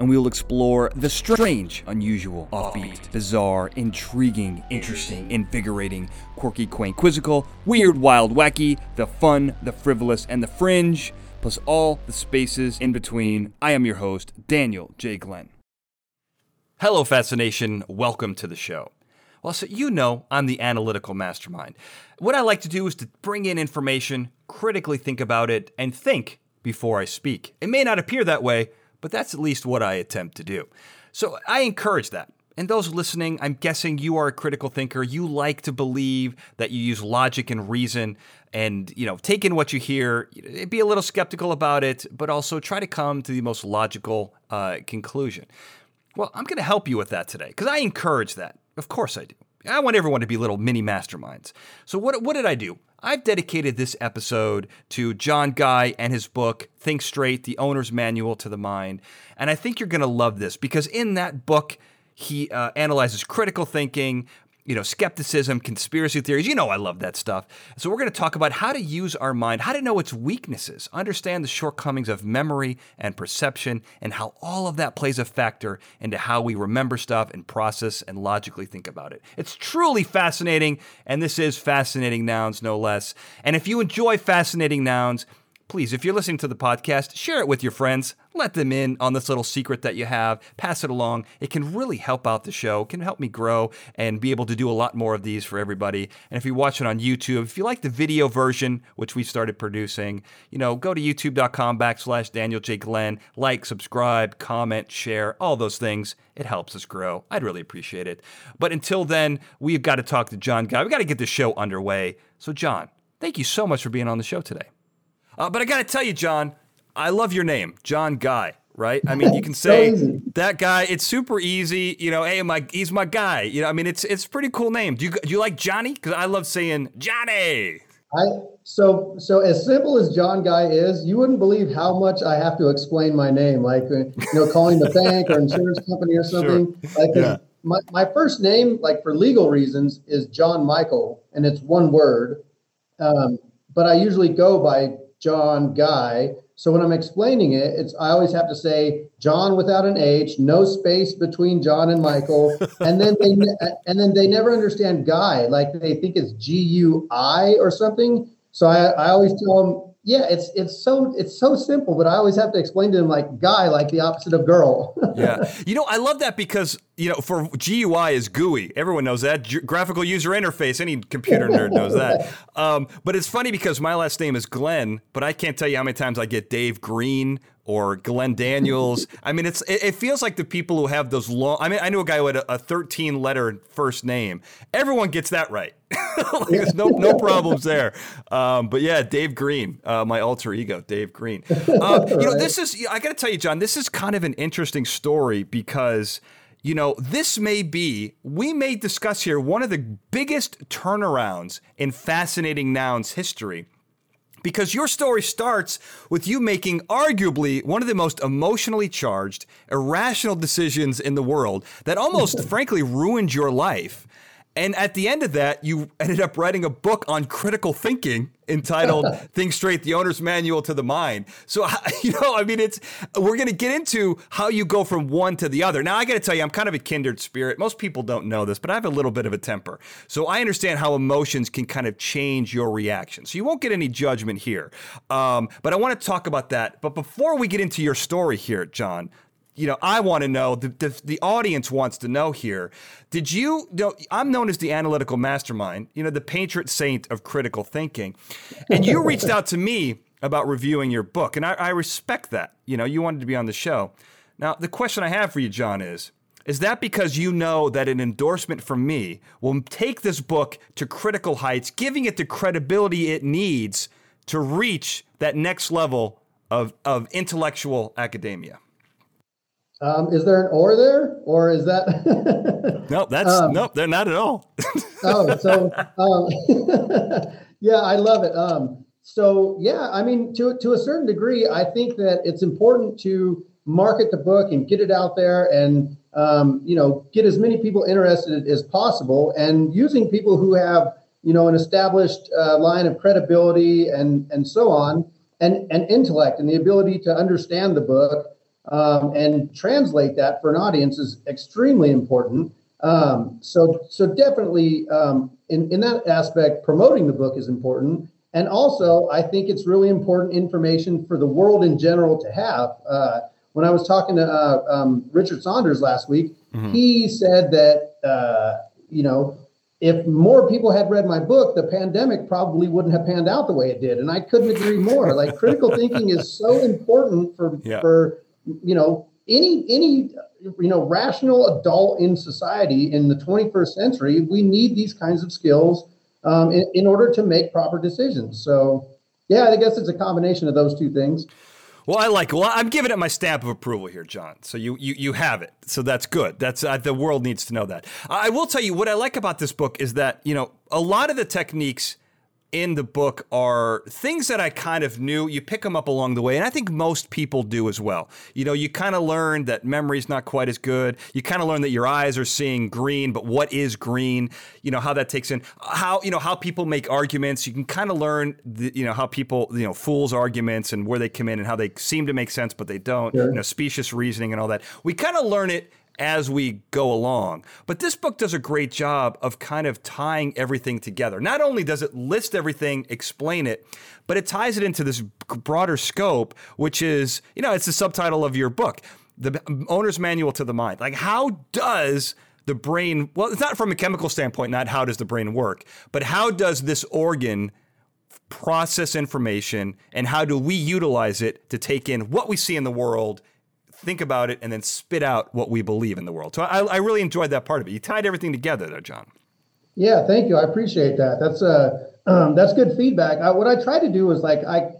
and we will explore the strange, unusual, offbeat, bizarre, intriguing, interesting, invigorating, quirky, quaint, quizzical, weird, wild, wacky, the fun, the frivolous, and the fringe, plus all the spaces in between. I am your host, Daniel J. Glenn. Hello, Fascination. Welcome to the show. Well, so you know I'm the analytical mastermind. What I like to do is to bring in information, critically think about it, and think before I speak. It may not appear that way, but that's at least what I attempt to do. So I encourage that. And those listening, I'm guessing you are a critical thinker. You like to believe that you use logic and reason and, you know, take in what you hear, be a little skeptical about it, but also try to come to the most logical uh, conclusion. Well, I'm going to help you with that today because I encourage that. Of course I do. I want everyone to be little mini masterminds. So what what did I do? I've dedicated this episode to John Guy and his book Think Straight: The Owner's Manual to the Mind. And I think you're going to love this because in that book he uh, analyzes critical thinking, you know, skepticism, conspiracy theories. You know, I love that stuff. So, we're going to talk about how to use our mind, how to know its weaknesses, understand the shortcomings of memory and perception, and how all of that plays a factor into how we remember stuff and process and logically think about it. It's truly fascinating, and this is Fascinating Nouns, no less. And if you enjoy Fascinating Nouns, please, if you're listening to the podcast, share it with your friends. Let them in on this little secret that you have. Pass it along. It can really help out the show, it can help me grow and be able to do a lot more of these for everybody. And if you watch it on YouTube, if you like the video version, which we started producing, you know, go to youtube.com backslash Daniel J. Glenn. Like, subscribe, comment, share, all those things. It helps us grow. I'd really appreciate it. But until then, we've got to talk to John Guy. We've got to get the show underway. So, John, thank you so much for being on the show today. Uh, but I got to tell you, John, I love your name, John Guy. Right? I mean, you can say so that guy. It's super easy. You know, hey, my he's my guy. You know, I mean, it's it's pretty cool name. Do you do you like Johnny? Because I love saying Johnny. I so so as simple as John Guy is, you wouldn't believe how much I have to explain my name, like uh, you know, calling the bank or insurance company or something. Sure. Like yeah. my my first name, like for legal reasons, is John Michael, and it's one word. Um, but I usually go by John Guy. So when I'm explaining it, it's I always have to say John without an H, no space between John and Michael, and then they and then they never understand Guy, like they think it's G U I or something. So I, I always tell them yeah, it's it's so it's so simple, but I always have to explain to them like guy, like the opposite of girl. yeah, you know, I love that because you know, for GUI is GUI. Everyone knows that G- graphical user interface. Any computer nerd knows that. Um, but it's funny because my last name is Glenn, but I can't tell you how many times I get Dave Green or Glenn Daniels. I mean, it's it, it, feels like the people who have those long. I mean, I knew a guy who had a, a 13 letter first name. Everyone gets that right. like, there's no no problems there. Um, but yeah, Dave Green, uh, my alter ego, Dave Green. Uh, you know, this is I got to tell you, John. This is kind of an interesting story because. You know, this may be, we may discuss here one of the biggest turnarounds in fascinating nouns history because your story starts with you making arguably one of the most emotionally charged, irrational decisions in the world that almost, frankly, ruined your life. And at the end of that, you ended up writing a book on critical thinking entitled Think Straight, the Owner's Manual to the Mind. So, you know, I mean, it's, we're going to get into how you go from one to the other. Now, I got to tell you, I'm kind of a kindred spirit. Most people don't know this, but I have a little bit of a temper. So I understand how emotions can kind of change your reaction. So you won't get any judgment here. Um, but I want to talk about that. But before we get into your story here, John, you know, I want to know the, the, the audience wants to know here. Did you, know, I'm known as the analytical mastermind, you know, the patron saint of critical thinking, and you reached out to me about reviewing your book, and I, I respect that. You know, you wanted to be on the show. Now, the question I have for you, John, is. Is that because you know that an endorsement from me will take this book to critical heights, giving it the credibility it needs to reach that next level of, of intellectual academia? Um, is there an or there, or is that? no, that's um, nope. They're not at all. oh, so um, yeah, I love it. Um, so yeah, I mean, to to a certain degree, I think that it's important to market the book and get it out there and um, you know get as many people interested as possible and using people who have you know an established uh, line of credibility and and so on and and intellect and the ability to understand the book um, and translate that for an audience is extremely important um, so so definitely um, in in that aspect promoting the book is important and also i think it's really important information for the world in general to have uh, when I was talking to uh, um, Richard Saunders last week, mm-hmm. he said that uh, you know if more people had read my book, the pandemic probably wouldn't have panned out the way it did, and I couldn't agree more. like critical thinking is so important for yeah. for you know any any you know rational adult in society in the 21st century. We need these kinds of skills um, in, in order to make proper decisions. So yeah, I guess it's a combination of those two things. Well, I like. Well, I'm giving it my stamp of approval here, John. So you you, you have it. So that's good. That's uh, the world needs to know that. I will tell you what I like about this book is that you know a lot of the techniques in the book are things that I kind of knew. You pick them up along the way, and I think most people do as well. You know, you kind of learn that memory's not quite as good. You kind of learn that your eyes are seeing green, but what is green? You know how that takes in how you know how people make arguments. You can kind of learn, the, you know, how people you know fools arguments and where they come in and how they seem to make sense, but they don't. Sure. You know, specious reasoning and all that. We kind of learn it as we go along. But this book does a great job of kind of tying everything together. Not only does it list everything, explain it, but it ties it into this broader scope, which is, you know, it's the subtitle of your book, The Owner's Manual to the Mind. Like, how does the brain, well, it's not from a chemical standpoint, not how does the brain work, but how does this organ process information and how do we utilize it to take in what we see in the world think about it, and then spit out what we believe in the world. So I, I really enjoyed that part of it. You tied everything together there, John. Yeah, thank you. I appreciate that. That's uh, um, that's good feedback. I, what I try to do is like I,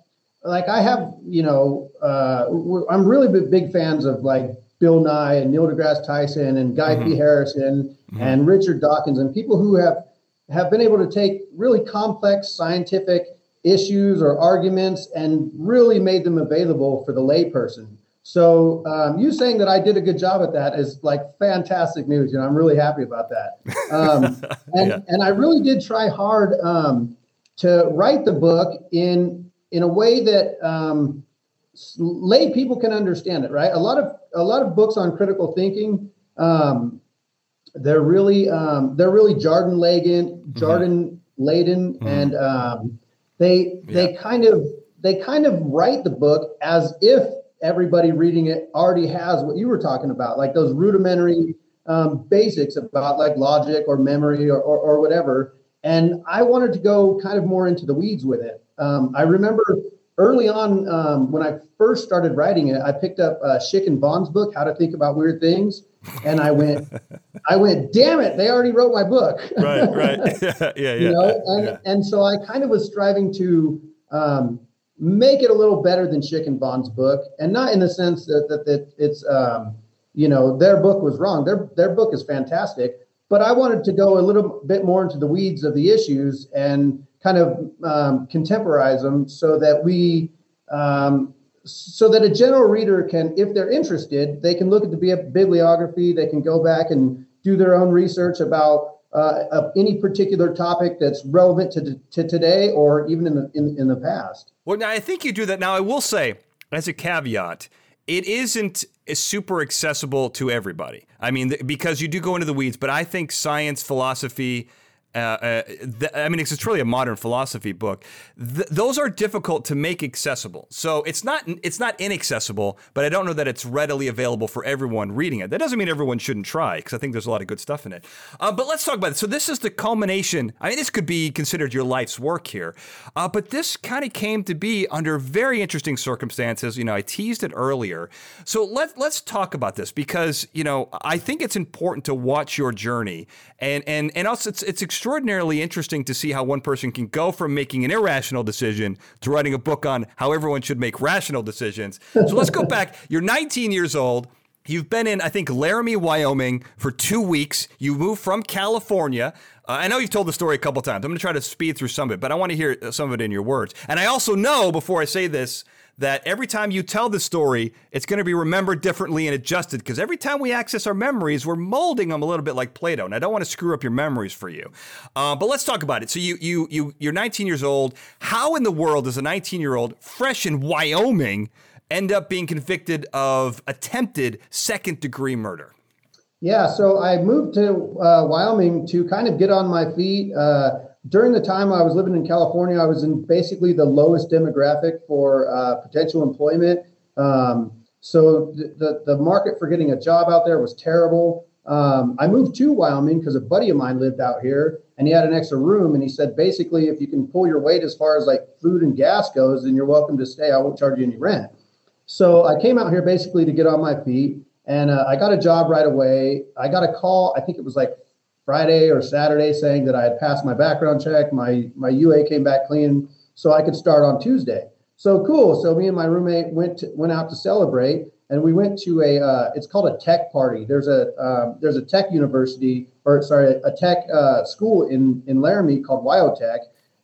like I have, you know, uh, I'm really big, big fans of like Bill Nye and Neil deGrasse Tyson and Guy mm-hmm. P. Harrison mm-hmm. and Richard Dawkins and people who have have been able to take really complex scientific issues or arguments and really made them available for the layperson. So um, you saying that I did a good job at that is like fantastic news. You know, I'm really happy about that. Um, and yeah. and I really did try hard um, to write the book in in a way that um, lay people can understand it. Right. A lot of a lot of books on critical thinking. Um, they're really um, they're really jargon laden, jargon laden, mm-hmm. and they yeah. they kind of they kind of write the book as if everybody reading it already has what you were talking about, like those rudimentary um, basics about like logic or memory or, or, or, whatever. And I wanted to go kind of more into the weeds with it. Um, I remember early on um, when I first started writing it, I picked up uh, Schick and Vaughn's book, How to Think About Weird Things. And I went, I went, damn it, they already wrote my book. right, right. Yeah, yeah, yeah. You know? and, yeah. and so I kind of was striving to um, make it a little better than Schick and Vaughn's book, and not in the sense that that, that it's um, you know their book was wrong. Their their book is fantastic, but I wanted to go a little bit more into the weeds of the issues and kind of um, contemporize them so that we um, so that a general reader can, if they're interested, they can look at the bibliography, they can go back and do their own research about uh, any particular topic that's relevant to, to today or even in the in, in the past. Well, now I think you do that. Now I will say, as a caveat, it isn't super accessible to everybody. I mean, because you do go into the weeds, but I think science, philosophy, uh, uh, th- I mean, it's, really a modern philosophy book. Th- those are difficult to make accessible. So it's not it's not inaccessible, but I don't know that it's readily available for everyone reading it. That doesn't mean everyone shouldn't try, because I think there's a lot of good stuff in it. Uh, but let's talk about it. So this is the culmination. I mean, this could be considered your life's work here, uh, but this kind of came to be under very interesting circumstances. You know, I teased it earlier. So let let's talk about this because you know I think it's important to watch your journey, and and and also it's it's extraordinarily interesting to see how one person can go from making an irrational decision to writing a book on how everyone should make rational decisions. So let's go back. You're 19 years old. You've been in, I think, Laramie, Wyoming for two weeks. You moved from California. Uh, I know you've told the story a couple times. I'm going to try to speed through some of it, but I want to hear some of it in your words. And I also know, before I say this, that every time you tell the story, it's going to be remembered differently and adjusted because every time we access our memories, we're molding them a little bit like Play-Doh. And I don't want to screw up your memories for you. Uh, but let's talk about it. So you you you you're 19 years old. How in the world does a 19 year old fresh in Wyoming end up being convicted of attempted second degree murder? Yeah, so I moved to uh, Wyoming to kind of get on my feet. Uh, during the time I was living in California, I was in basically the lowest demographic for uh, potential employment. Um, so the, the, market for getting a job out there was terrible. Um, I moved to Wyoming because a buddy of mine lived out here and he had an extra room. And he said, basically, if you can pull your weight as far as like food and gas goes, then you're welcome to stay. I won't charge you any rent. So I came out here basically to get on my feet and uh, I got a job right away. I got a call, I think it was like Friday or Saturday saying that I had passed my background check. My my UA came back clean, so I could start on Tuesday. So cool. So me and my roommate went to, went out to celebrate, and we went to a uh, it's called a tech party. There's a um, there's a tech university or sorry a tech uh, school in in Laramie called WyoTech,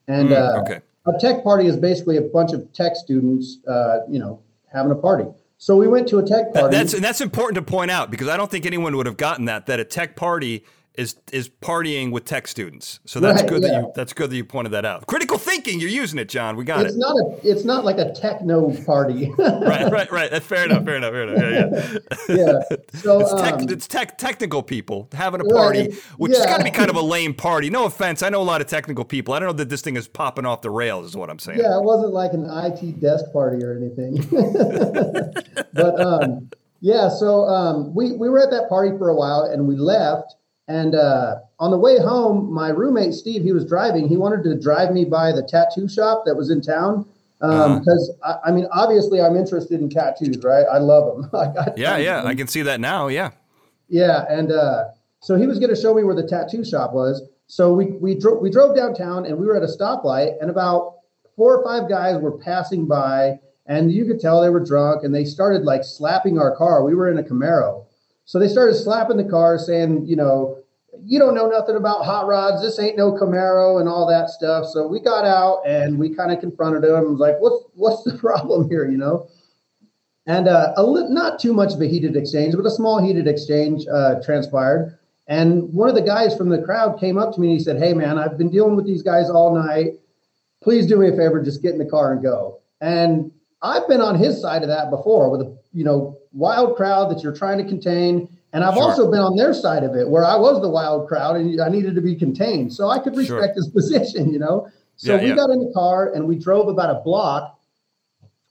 and mm, okay. a tech party is basically a bunch of tech students, uh, you know, having a party. So we went to a tech party. That's and that's important to point out because I don't think anyone would have gotten that that a tech party is is partying with tech students. So that's right, good yeah. that you that's good that you pointed that out. Critical thinking, you're using it, John. We got it's it. It's not a it's not like a techno party. right, right, right. That's fair enough. Fair enough. Fair enough. Yeah, yeah. yeah. So it's, tech, um, it's tech technical people having a party, right, which yeah. has got to be kind of a lame party. No offense. I know a lot of technical people. I don't know that this thing is popping off the rails. Is what I'm saying. Yeah, it wasn't like an IT desk party or anything. but um, yeah, so um, we we were at that party for a while and we left and uh, on the way home, my roommate Steve, he was driving. He wanted to drive me by the tattoo shop that was in town because um, uh-huh. I, I, mean, obviously, I'm interested in tattoos, right? I love them. I yeah, yeah, I can see that now. Yeah, yeah, and uh, so he was going to show me where the tattoo shop was. So we we drove we drove downtown and we were at a stoplight, and about four or five guys were passing by, and you could tell they were drunk, and they started like slapping our car. We were in a Camaro so they started slapping the car, saying, you know, you don't know nothing about hot rods. This ain't no Camaro and all that stuff. So we got out and we kind of confronted them. I was like, what's what's the problem here, you know? And uh, a li- not too much of a heated exchange, but a small heated exchange uh, transpired. And one of the guys from the crowd came up to me and he said, "Hey, man, I've been dealing with these guys all night. Please do me a favor, just get in the car and go." And I've been on his side of that before with a you know wild crowd that you're trying to contain. And I've sure. also been on their side of it where I was the wild crowd and I needed to be contained. So I could respect sure. his position, you know? So yeah, we yeah. got in the car and we drove about a block.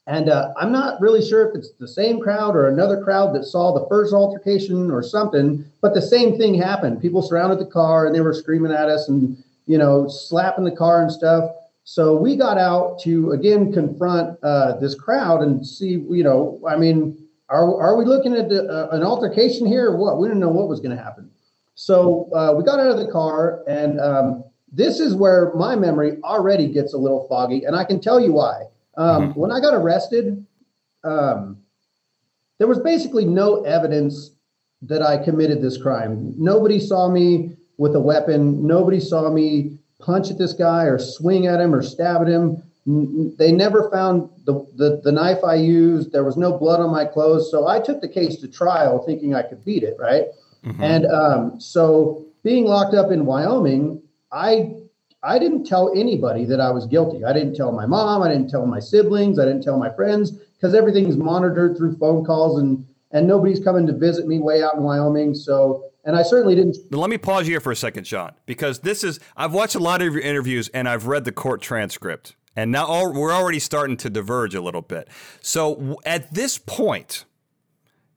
And uh, I'm not really sure if it's the same crowd or another crowd that saw the first altercation or something, but the same thing happened. People surrounded the car and they were screaming at us and, you know, slapping the car and stuff. So we got out to again confront uh, this crowd and see, you know, I mean, are, are we looking at the, uh, an altercation here or what? We didn't know what was going to happen. So uh, we got out of the car, and um, this is where my memory already gets a little foggy, and I can tell you why. Um, mm-hmm. When I got arrested, um, there was basically no evidence that I committed this crime. Nobody saw me with a weapon. Nobody saw me punch at this guy or swing at him or stab at him they never found the, the, the, knife I used. There was no blood on my clothes. So I took the case to trial thinking I could beat it, right? Mm-hmm. And um, so being locked up in Wyoming, I I didn't tell anybody that I was guilty. I didn't tell my mom. I didn't tell my siblings. I didn't tell my friends because everything's monitored through phone calls and and nobody's coming to visit me way out in Wyoming. So and I certainly didn't. Let me pause you here for a second, Sean, because this is I've watched a lot of your interviews and I've read the court transcript. And now all, we're already starting to diverge a little bit. So at this point,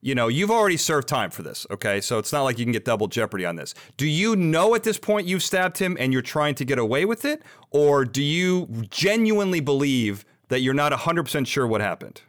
you know, you've already served time for this, okay? So it's not like you can get double jeopardy on this. Do you know at this point you've stabbed him and you're trying to get away with it? Or do you genuinely believe that you're not 100% sure what happened?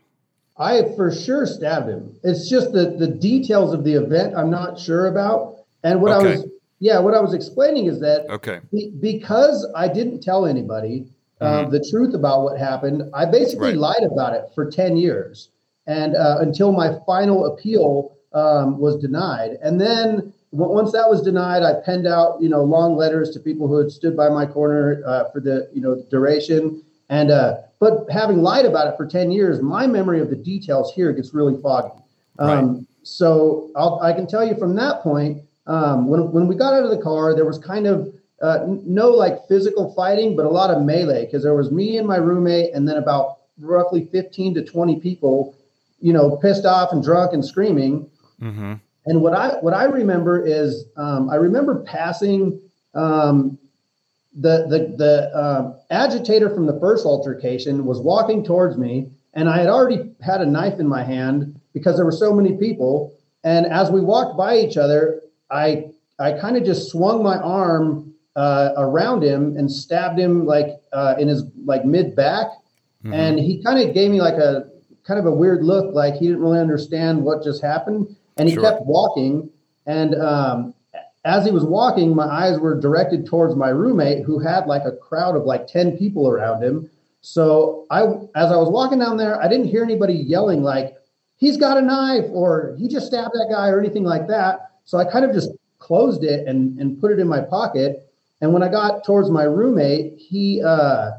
I for sure stabbed him. It's just that the details of the event I'm not sure about. And what okay. I was, yeah, what I was explaining is that okay. Be, because I didn't tell anybody, mm-hmm. the truth about what happened. I basically right. lied about it for 10 years. and uh, until my final appeal um, was denied. And then once that was denied, I penned out you know long letters to people who had stood by my corner uh, for the you know duration. And uh, but having lied about it for ten years, my memory of the details here gets really foggy. Um, right. So I'll, i can tell you from that point, um, when when we got out of the car, there was kind of uh, no like physical fighting, but a lot of melee because there was me and my roommate, and then about roughly fifteen to twenty people, you know, pissed off and drunk and screaming. Mm-hmm. And what I what I remember is um, I remember passing um, the the the uh, agitator from the first altercation was walking towards me, and I had already had a knife in my hand because there were so many people. And as we walked by each other, I I kind of just swung my arm uh, around him and stabbed him like uh, in his like mid back, mm-hmm. and he kind of gave me like a kind of a weird look, like he didn't really understand what just happened and he sure. kept walking. And um, as he was walking, my eyes were directed towards my roommate, who had like a crowd of like ten people around him. So I, as I was walking down there, I didn't hear anybody yelling like, "He's got a knife" or "He just stabbed that guy" or anything like that. So I kind of just closed it and and put it in my pocket. And when I got towards my roommate, he uh,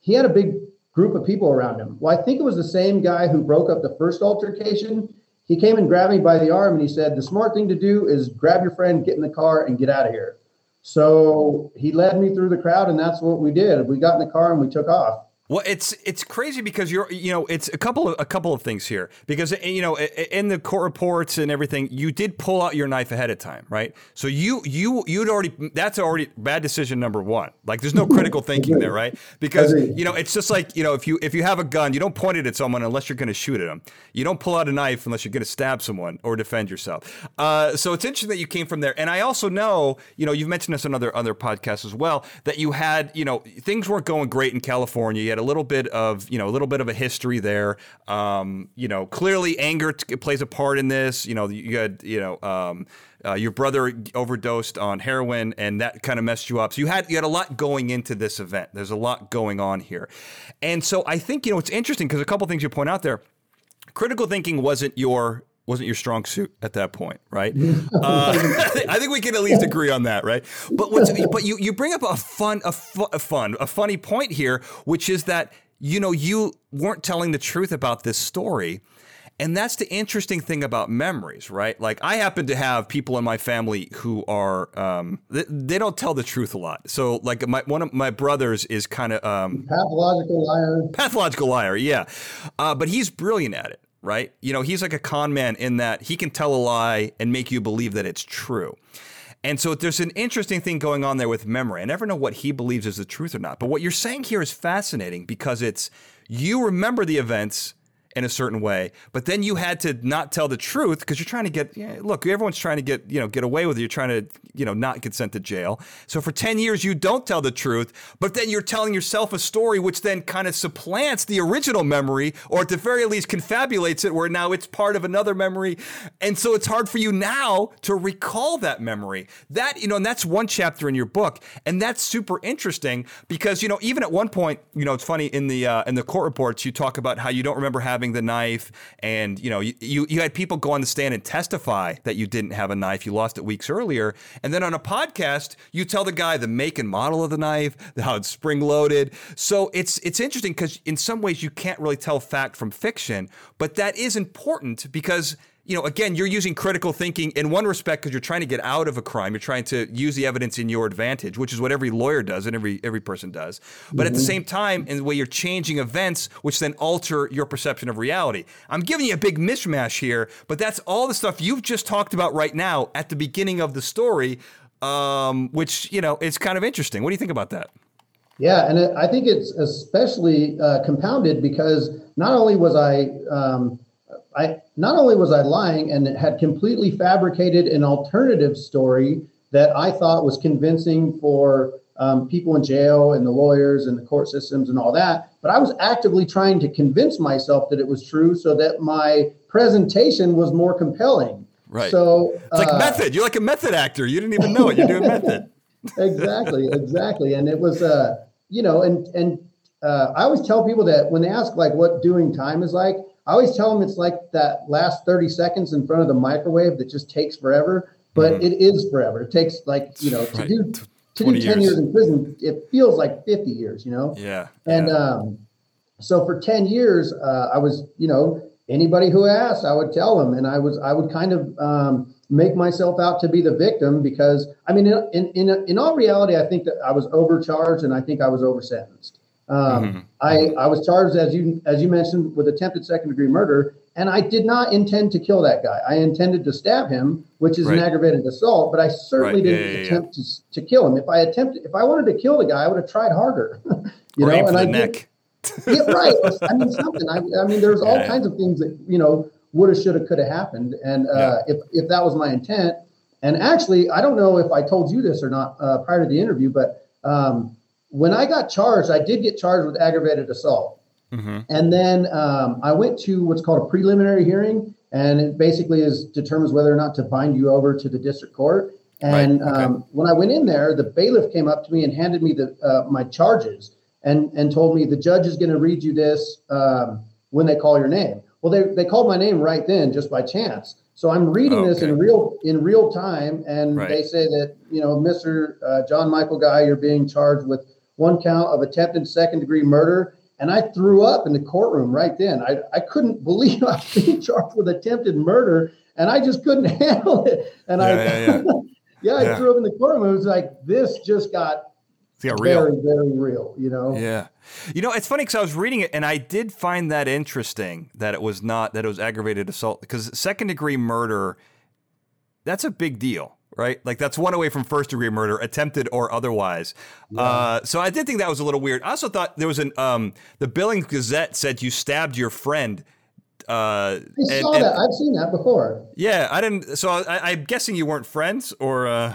he had a big group of people around him. Well, I think it was the same guy who broke up the first altercation he came and grabbed me by the arm and he said, The smart thing to do is grab your friend, get in the car, and get out of here. So he led me through the crowd, and that's what we did. We got in the car and we took off. Well, it's it's crazy because you're you know it's a couple of a couple of things here because eh, you know eh, eh, in the court reports and everything you did pull out your knife ahead of time, right? So you you you'd already that's already bad decision number one. Like there's no critical thinking there, right? Because you know it's just like you know if you if you have a gun, you don't point it at someone unless you're going to shoot at them. You don't pull out a knife unless you're going to stab someone or defend yourself. Uh, so it's interesting that you came from there, and I also know you know you've mentioned this on other other podcasts as well that you had you know things weren't going great in California. You a little bit of you know a little bit of a history there. Um, you know, clearly anger t- plays a part in this. You know, you had you know. Um, uh, your brother overdosed on heroin, and that kind of messed you up. So you had you had a lot going into this event. There's a lot going on here, and so I think you know it's interesting because a couple things you point out there. Critical thinking wasn't your wasn't your strong suit at that point, right? uh, I think we can at least agree on that, right? But what's, but you you bring up a fun a, fu- a fun a funny point here, which is that you know you weren't telling the truth about this story. And that's the interesting thing about memories, right? Like I happen to have people in my family who are um, they, they, don't tell the truth a lot. So like my one of my brothers is kind of um, pathological liar. Pathological liar, yeah. Uh, but he's brilliant at it right? You know, he's like a con man in that he can tell a lie and make you believe that it's true. And so there's an interesting thing going on there with memory. I never know what he believes is the truth or not. But what you're saying here is fascinating because it's you remember the events in a certain way, but then you had to not tell the truth because you're trying to get. Look, everyone's trying to get you know get away with it. You're trying to you know not get sent to jail. So for ten years you don't tell the truth, but then you're telling yourself a story which then kind of supplants the original memory, or at the very least confabulates it, where now it's part of another memory, and so it's hard for you now to recall that memory. That you know, and that's one chapter in your book, and that's super interesting because you know even at one point, you know, it's funny in the uh, in the court reports you talk about how you don't remember having having the knife, and you know you, you, had people go on the stand and testify that you didn't have a knife, you lost it weeks earlier, and then on a podcast you tell the guy the make and model of the knife, how it's spring loaded. So it's it's interesting because in some ways you can't really tell fact from fiction, but that is important because you know, again, you're using critical thinking in one respect because you're trying to get out of a crime. You're trying to use the evidence in your advantage, which is what every lawyer does and every every person does. But mm-hmm. at the mm-hmm. same time, in the way you're changing events, which then alter your perception of reality. I'm giving you a big mishmash here, but that's all the stuff you've just talked about right now at the beginning of the story, um, which you know is kind of interesting. What do you think about that? Yeah, and I think it's especially uh, compounded because not only was I um, I not only was I lying and had completely fabricated an alternative story that I thought was convincing for um, people in jail and the lawyers and the court systems and all that, but I was actively trying to convince myself that it was true so that my presentation was more compelling. Right. So it's like uh, method. You're like a method actor. You didn't even know it. You're doing method. exactly. Exactly. And it was, uh, you know, and and uh, I always tell people that when they ask like what doing time is like, I always tell them it's like that last 30 seconds in front of the microwave that just takes forever, but mm-hmm. it is forever. It takes like, you know, to right. do to do 10 years. years. in prison, it feels like 50 years, you know? Yeah. And yeah. um so for 10 years, uh, I was, you know, anybody who asked, I would tell them, and I was, I would kind of um, make myself out to be the victim because, I mean, in in in all reality, I think that I was overcharged and I think I was over sentenced. Um, mm-hmm. I I was charged as you as you mentioned with attempted second degree murder, and I did not intend to kill that guy. I intended to stab him, which is right. an aggravated assault, but I certainly right. didn't yeah, attempt yeah. To, to kill him. If I attempted, if I wanted to kill the guy, I would have tried harder. you or know, and I neck. Did, yeah, right. I mean, something. I, I mean, there's all yeah, kinds of things that you know woulda, shoulda, coulda happened, and uh, if if that was my intent, and actually, I don't know if I told you this or not uh, prior to the interview, but um, when I got charged, I did get charged with aggravated assault, mm-hmm. and then um, I went to what's called a preliminary hearing, and it basically is determines whether or not to bind you over to the district court. And right. okay. um, when I went in there, the bailiff came up to me and handed me the uh, my charges and and told me the judge is going to read you this um, when they call your name. Well, they they called my name right then just by chance. So I'm reading okay. this in real in real time, and right. they say that you know, Mr. Uh, John Michael Guy, you're being charged with one count of attempted second degree murder. And I threw up in the courtroom right then. I, I couldn't believe I was being charged with attempted murder, and I just couldn't handle it. And yeah, I, yeah, yeah. yeah, I threw up in the courtroom. It was like this just got it's real. Very, very real, you know? Yeah. You know, it's funny because I was reading it and I did find that interesting that it was not, that it was aggravated assault because second degree murder, that's a big deal, right? Like that's one away from first degree murder, attempted or otherwise. Yeah. Uh, so I did think that was a little weird. I also thought there was an, um, the Billings Gazette said you stabbed your friend. Uh, I saw and, that. I've seen that before. Yeah, I didn't. So I, am guessing you weren't friends, or uh...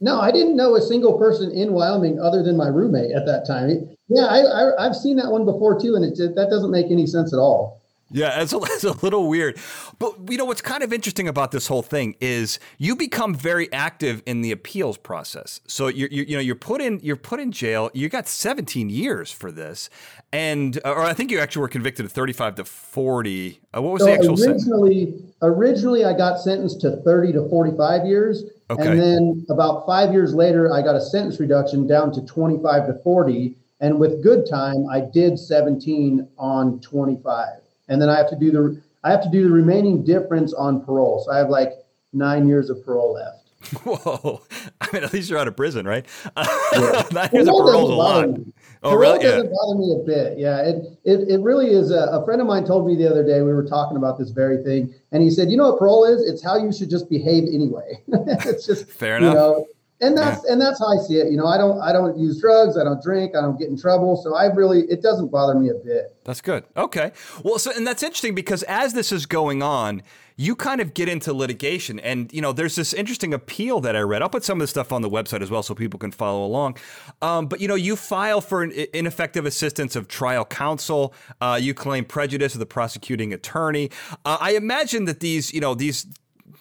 No, I didn't know a single person in Wyoming other than my roommate at that time. Yeah, I, have seen that one before too, and it, that doesn't make any sense at all. Yeah, it's a, it's a little weird. But you know what's kind of interesting about this whole thing is you become very active in the appeals process. So you you know you're put in you're put in jail. You got 17 years for this, and uh, or I think you actually were convicted of 35 to 40. Uh, what was so the actual originally? Sentence? Originally, I got sentenced to 30 to 45 years, okay. and then about five years later, I got a sentence reduction down to 25 to 40. And with good time, I did 17 on 25 and then I have to do the I have to do the remaining difference on parole. So I have like nine years of parole left. Whoa! I mean, at least you're out of prison, right? Yeah. nine years parole of parole's a lot. Oh, parole really? doesn't yeah. bother me a bit. Yeah, it it, it really is. A, a, friend of mine told me the other day we were talking about this very thing, and he said, "You know what parole is? It's how you should just behave anyway. it's just fair enough. You know, and that's yeah. and that's how I see it. You know, I don't I don't use drugs, I don't drink, I don't get in trouble, so I really it doesn't bother me a bit. That's good. Okay. Well, so and that's interesting because as this is going on, you kind of get into litigation, and you know, there's this interesting appeal that I read. I'll put some of the stuff on the website as well, so people can follow along. Um, but you know, you file for an ineffective assistance of trial counsel. Uh, you claim prejudice of the prosecuting attorney. Uh, I imagine that these, you know, these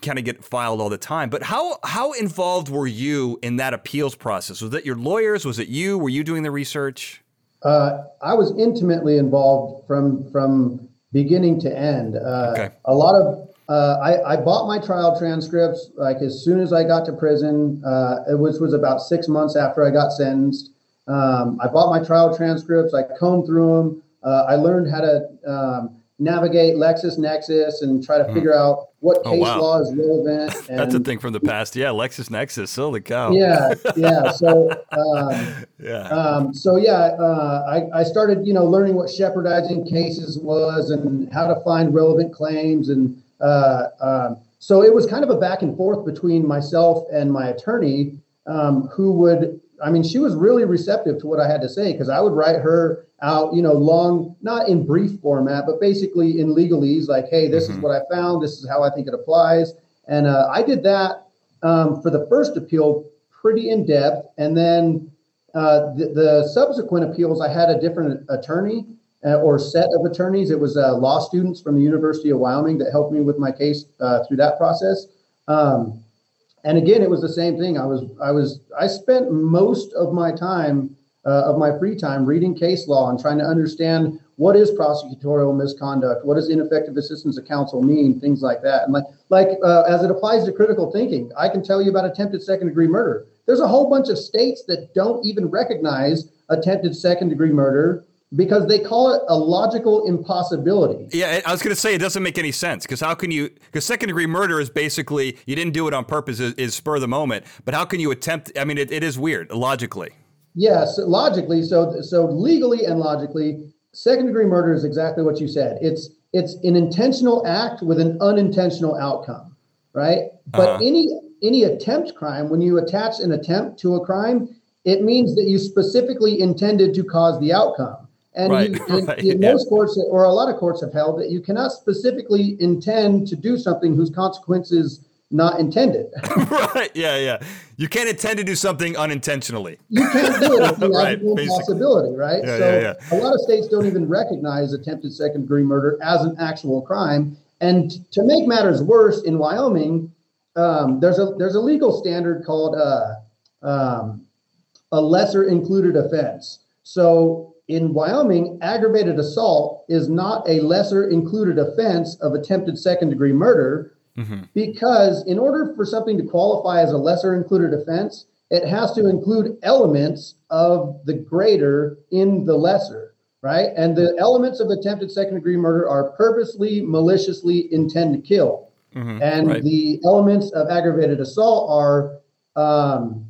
kind of get filed all the time. But how how involved were you in that appeals process? Was it your lawyers? Was it you? Were you doing the research? Uh, I was intimately involved from from beginning to end. Uh, okay. A lot of uh, I, I, bought my trial transcripts like as soon as I got to prison, uh, which was about six months after I got sentenced. Um, I bought my trial transcripts. I combed through them. Uh, I learned how to um, navigate LexisNexis and try to mm. figure out what oh, case oh, wow. law is relevant. And, That's a thing from the past. Yeah, LexisNexis. Holy cow. Yeah, yeah. So, um, yeah. Um, so yeah, uh, I, I started, you know, learning what shepardizing cases was and how to find relevant claims, and uh, um, so it was kind of a back and forth between myself and my attorney, um, who would I mean, she was really receptive to what I had to say because I would write her out, you know, long, not in brief format, but basically in legalese, like, hey, this mm-hmm. is what I found, this is how I think it applies. And uh, I did that um, for the first appeal pretty in depth. And then uh, the, the, subsequent appeals, I had a different attorney uh, or set of attorneys. It was uh, law students from the University of Wyoming that helped me with my case uh, through that process. Um, and again, it was the same thing. I was I was I spent most of my time uh, of my free time reading case law and trying to understand what is prosecutorial misconduct? What does ineffective assistance of counsel mean? Things like that. And like, like uh, as it applies to critical thinking, I can tell you about attempted second degree murder. There's a whole bunch of states that don't even recognize attempted second degree murder because they call it a logical impossibility. Yeah, I was going to say it doesn't make any sense because how can you? Because second degree murder is basically you didn't do it on purpose, is, is spur of the moment. But how can you attempt? I mean, it, it is weird logically. Yes, logically. So, so legally and logically, second degree murder is exactly what you said. It's it's an intentional act with an unintentional outcome, right? But uh-huh. any any attempt crime, when you attach an attempt to a crime, it means that you specifically intended to cause the outcome. And right, you, in, right, in yeah. most courts, or a lot of courts have held that you cannot specifically intend to do something whose consequences not intended. right. Yeah. Yeah. You can't intend to do something unintentionally. You can't do it right, possibility, right? Yeah, so yeah, yeah. a lot of states don't even recognize attempted second degree murder as an actual crime. And to make matters worse, in Wyoming, um, there's a there's a legal standard called uh, um, a lesser included offense. So in Wyoming, aggravated assault is not a lesser included offense of attempted second degree murder Mm-hmm. Because in order for something to qualify as a lesser included offense, it has to include elements of the greater in the lesser, right? And the elements of attempted second degree murder are purposely, maliciously intend to kill. Mm-hmm. And right. the elements of aggravated assault are um,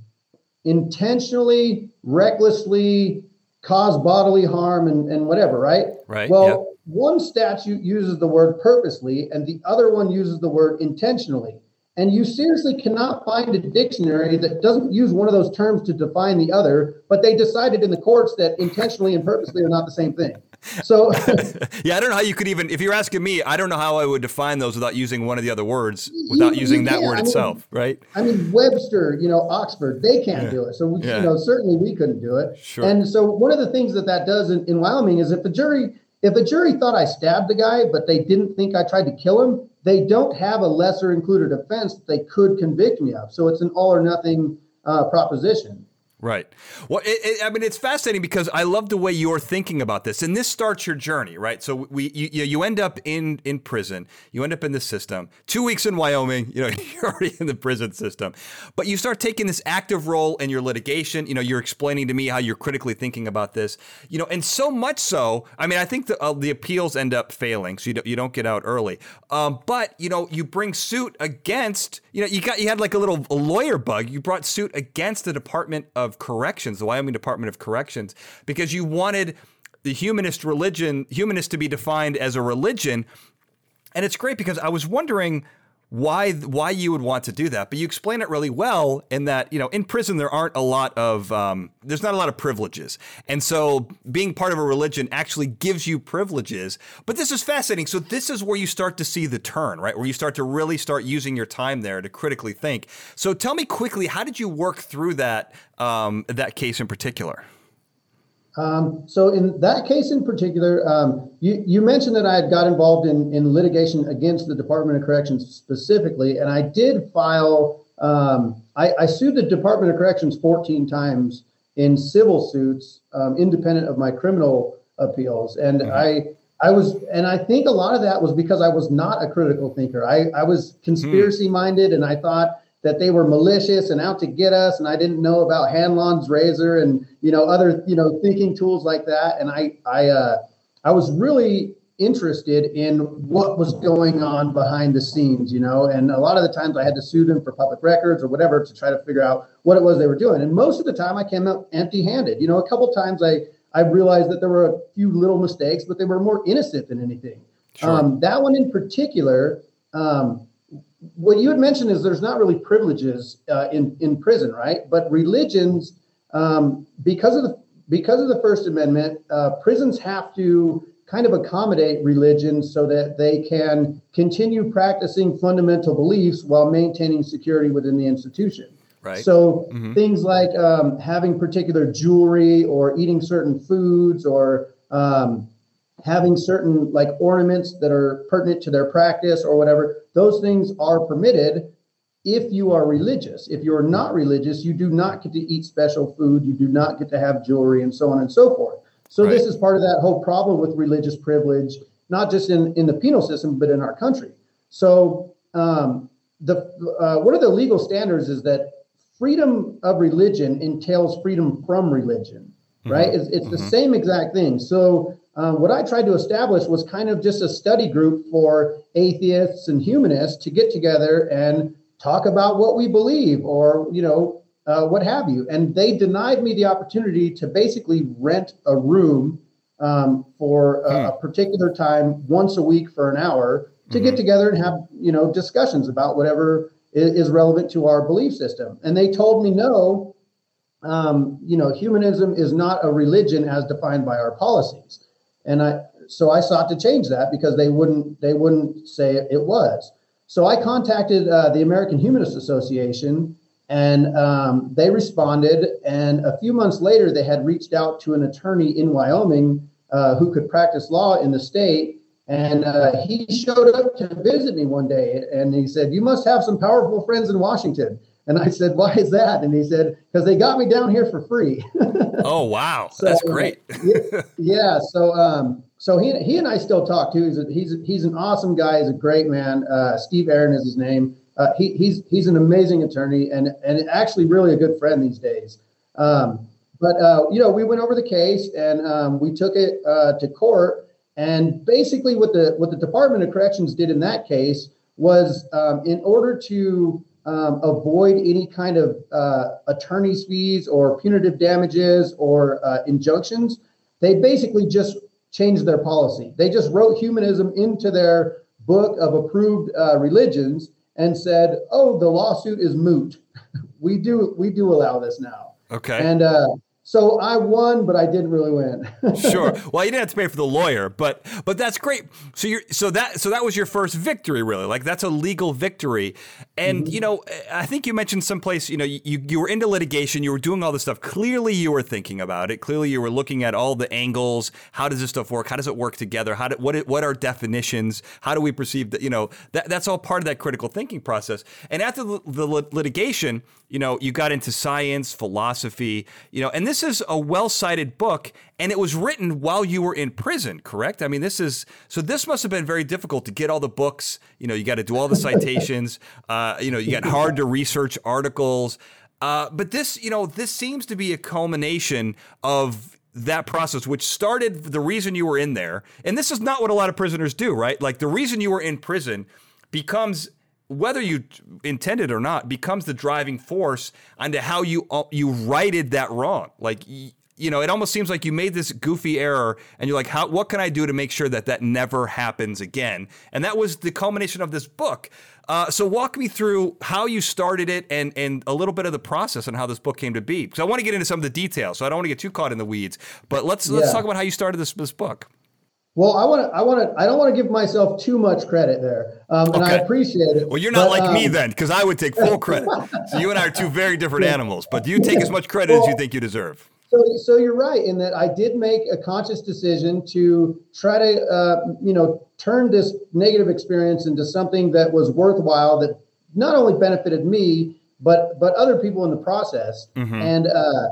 intentionally, recklessly cause bodily harm and, and whatever, right? Right. Well, yep one statute uses the word purposely and the other one uses the word intentionally. And you seriously cannot find a dictionary that doesn't use one of those terms to define the other, but they decided in the courts that intentionally and purposely are not the same thing. So, yeah, I don't know how you could even, if you're asking me, I don't know how I would define those without using one of the other words, without you, using you that word I mean, itself, right? I mean, Webster, you know, Oxford, they can't yeah. do it. So, we, yeah. you know, certainly we couldn't do it. Sure. And so, one of the things that that does in, in Wyoming is if a jury if a jury thought I stabbed the guy, but they didn't think I tried to kill him, they don't have a lesser included offense that they could convict me of. So it's an all or nothing uh, proposition. Right. Well, it, it, I mean, it's fascinating because I love the way you're thinking about this, and this starts your journey, right? So we, you, you end up in in prison, you end up in the system. Two weeks in Wyoming, you know, you're already in the prison system, but you start taking this active role in your litigation. You know, you're explaining to me how you're critically thinking about this. You know, and so much so, I mean, I think the uh, the appeals end up failing, so you don't, you don't get out early. Um, but you know, you bring suit against, you know, you got you had like a little lawyer bug. You brought suit against the Department of of Corrections, the Wyoming Department of Corrections, because you wanted the humanist religion, humanist to be defined as a religion. And it's great because I was wondering why why you would want to do that. But you explain it really well in that you know in prison there aren't a lot of um, there's not a lot of privileges, and so being part of a religion actually gives you privileges. But this is fascinating. So this is where you start to see the turn, right? Where you start to really start using your time there to critically think. So tell me quickly, how did you work through that um, that case in particular? Um, so in that case in particular, um, you, you mentioned that I had got involved in, in litigation against the Department of Corrections specifically, and I did file, um, I, I, sued the Department of Corrections 14 times in civil suits, um, independent of my criminal appeals. And mm-hmm. I, I was, and I think a lot of that was because I was not a critical thinker. I, I was conspiracy minded, and I thought, that they were malicious and out to get us and I didn't know about Hanlon's razor and you know other you know thinking tools like that. And I I uh, I was really interested in what was going on behind the scenes you know? And a lot of the times I had to sue them for public records or whatever to try to figure out what it was they were doing. And most of the time I came out empty-handed. You know a couple times I I realized that there were a few little mistakes but they were more innocent than anything. Sure. um, that one in particular um, what you had mentioned is there's not really privileges uh, in in prison, right? But religions, um, because of the because of the First Amendment, uh, prisons have to kind of accommodate religions so that they can continue practicing fundamental beliefs while maintaining security within the institution. Right. So mm-hmm. things like um, having particular jewelry or eating certain foods or um, having certain like ornaments that are pertinent to their practice or whatever, those things are permitted if you are religious. If you're not religious, you do not get to eat special food, you do not get to have jewelry, and so on and so forth. So right. this is part of that whole problem with religious privilege, not just in, in the penal system, but in our country. So um, the uh, one of the legal standards is that freedom of religion entails freedom from religion, mm-hmm. right? It's, it's mm-hmm. the same exact thing. So um, what I tried to establish was kind of just a study group for atheists and humanists to get together and talk about what we believe or, you know, uh, what have you. And they denied me the opportunity to basically rent a room um, for a, a, hmm. particular time once a week for an hour to mm-hmm. get together and have, you know, discussions about whatever is, is relevant to our belief system. And they told me no. Um, you know, humanism is not a religion as defined by our policies and I so I sought to change that because they wouldn't they wouldn't say it, was. So I contacted uh, the American Humanist Association, and um, they responded. And a few months later, they had reached out to an attorney in Wyoming uh, who could practice law in the state. And uh, he showed up to visit me one day, and he said, "You must have some powerful friends in Washington." And I said, "Why is that?" And he said, "Because they got me down here for free." oh wow, so, that's great. yeah, so um, so he he and I still talk too. He's a, he's he's an awesome guy. He's a great man. Uh, Steve Aaron is his name. Uh, he, he's he's an amazing attorney and and actually really a good friend these days. Um, but uh, you know, we went over the case and um, we took it uh, to court. And basically, what the what the Department of Corrections did in that case was, um, in order to um, avoid any kind of uh, attorney's fees or punitive damages or uh, injunctions, they basically just changed their policy. They just wrote humanism into their book of approved uh, religions and said, "Oh, the lawsuit is moot. we do we do allow this now." Okay. And uh, so I won, but I didn't really win. sure. Well, you didn't have to pay for the lawyer, but but that's great. So you're so that so that was your first victory, really. Like that's a legal victory. And mm-hmm. you know, I think you mentioned someplace. You know, you you were into litigation. You were doing all this stuff. Clearly, you were thinking about it. Clearly, you were looking at all the angles. How does this stuff work? How does it work together? How do, what what are definitions? How do we perceive that? You know, that that's all part of that critical thinking process. And after the, the litigation, you know, you got into science, philosophy. You know, and this is a well cited book, and it was written while you were in prison, correct? I mean, this is so this must have been very difficult to get all the books. You know, you got to do all the citations. Uh, you know, you got hard to research articles. Uh, but this, you know, this seems to be a culmination of that process, which started the reason you were in there. And this is not what a lot of prisoners do, right? Like the reason you were in prison becomes whether you intended or not, becomes the driving force onto how you uh, you righted that wrong. Like you know, it almost seems like you made this goofy error, and you're like, how? What can I do to make sure that that never happens again? And that was the culmination of this book. Uh, so walk me through how you started it and and a little bit of the process and how this book came to be. Because I want to get into some of the details, so I don't want to get too caught in the weeds. But let's yeah. let's talk about how you started this this book. Well, I want to. I want to. I don't want to give myself too much credit there, um, and okay. I appreciate it. Well, you're not but, like um, me then, because I would take full credit. so you and I are two very different animals, but do you take as much credit well, as you think you deserve. So, so you're right in that I did make a conscious decision to try to, uh, you know, turn this negative experience into something that was worthwhile, that not only benefited me, but but other people in the process. Mm-hmm. And uh,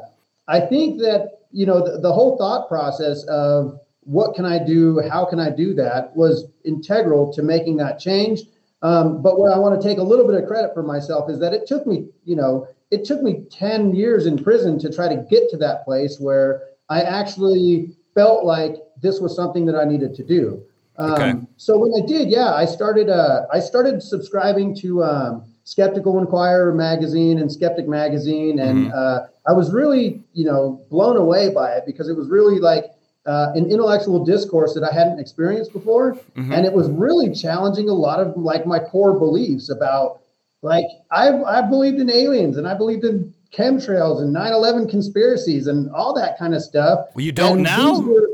I think that you know the, the whole thought process of what can I do? How can I do that? Was integral to making that change. Um, but where I want to take a little bit of credit for myself is that it took me, you know, it took me 10 years in prison to try to get to that place where I actually felt like this was something that I needed to do. Um, okay. So when I did, yeah, I started. Uh, I started subscribing to um, Skeptical Inquirer magazine and Skeptic magazine, and mm-hmm. uh, I was really, you know, blown away by it because it was really like uh, an intellectual discourse that I hadn't experienced before, mm-hmm. and it was really challenging a lot of like my core beliefs about like I've I've believed in aliens and I believed in chemtrails and 9/11 conspiracies and all that kind of stuff. Well, you don't and now. Were,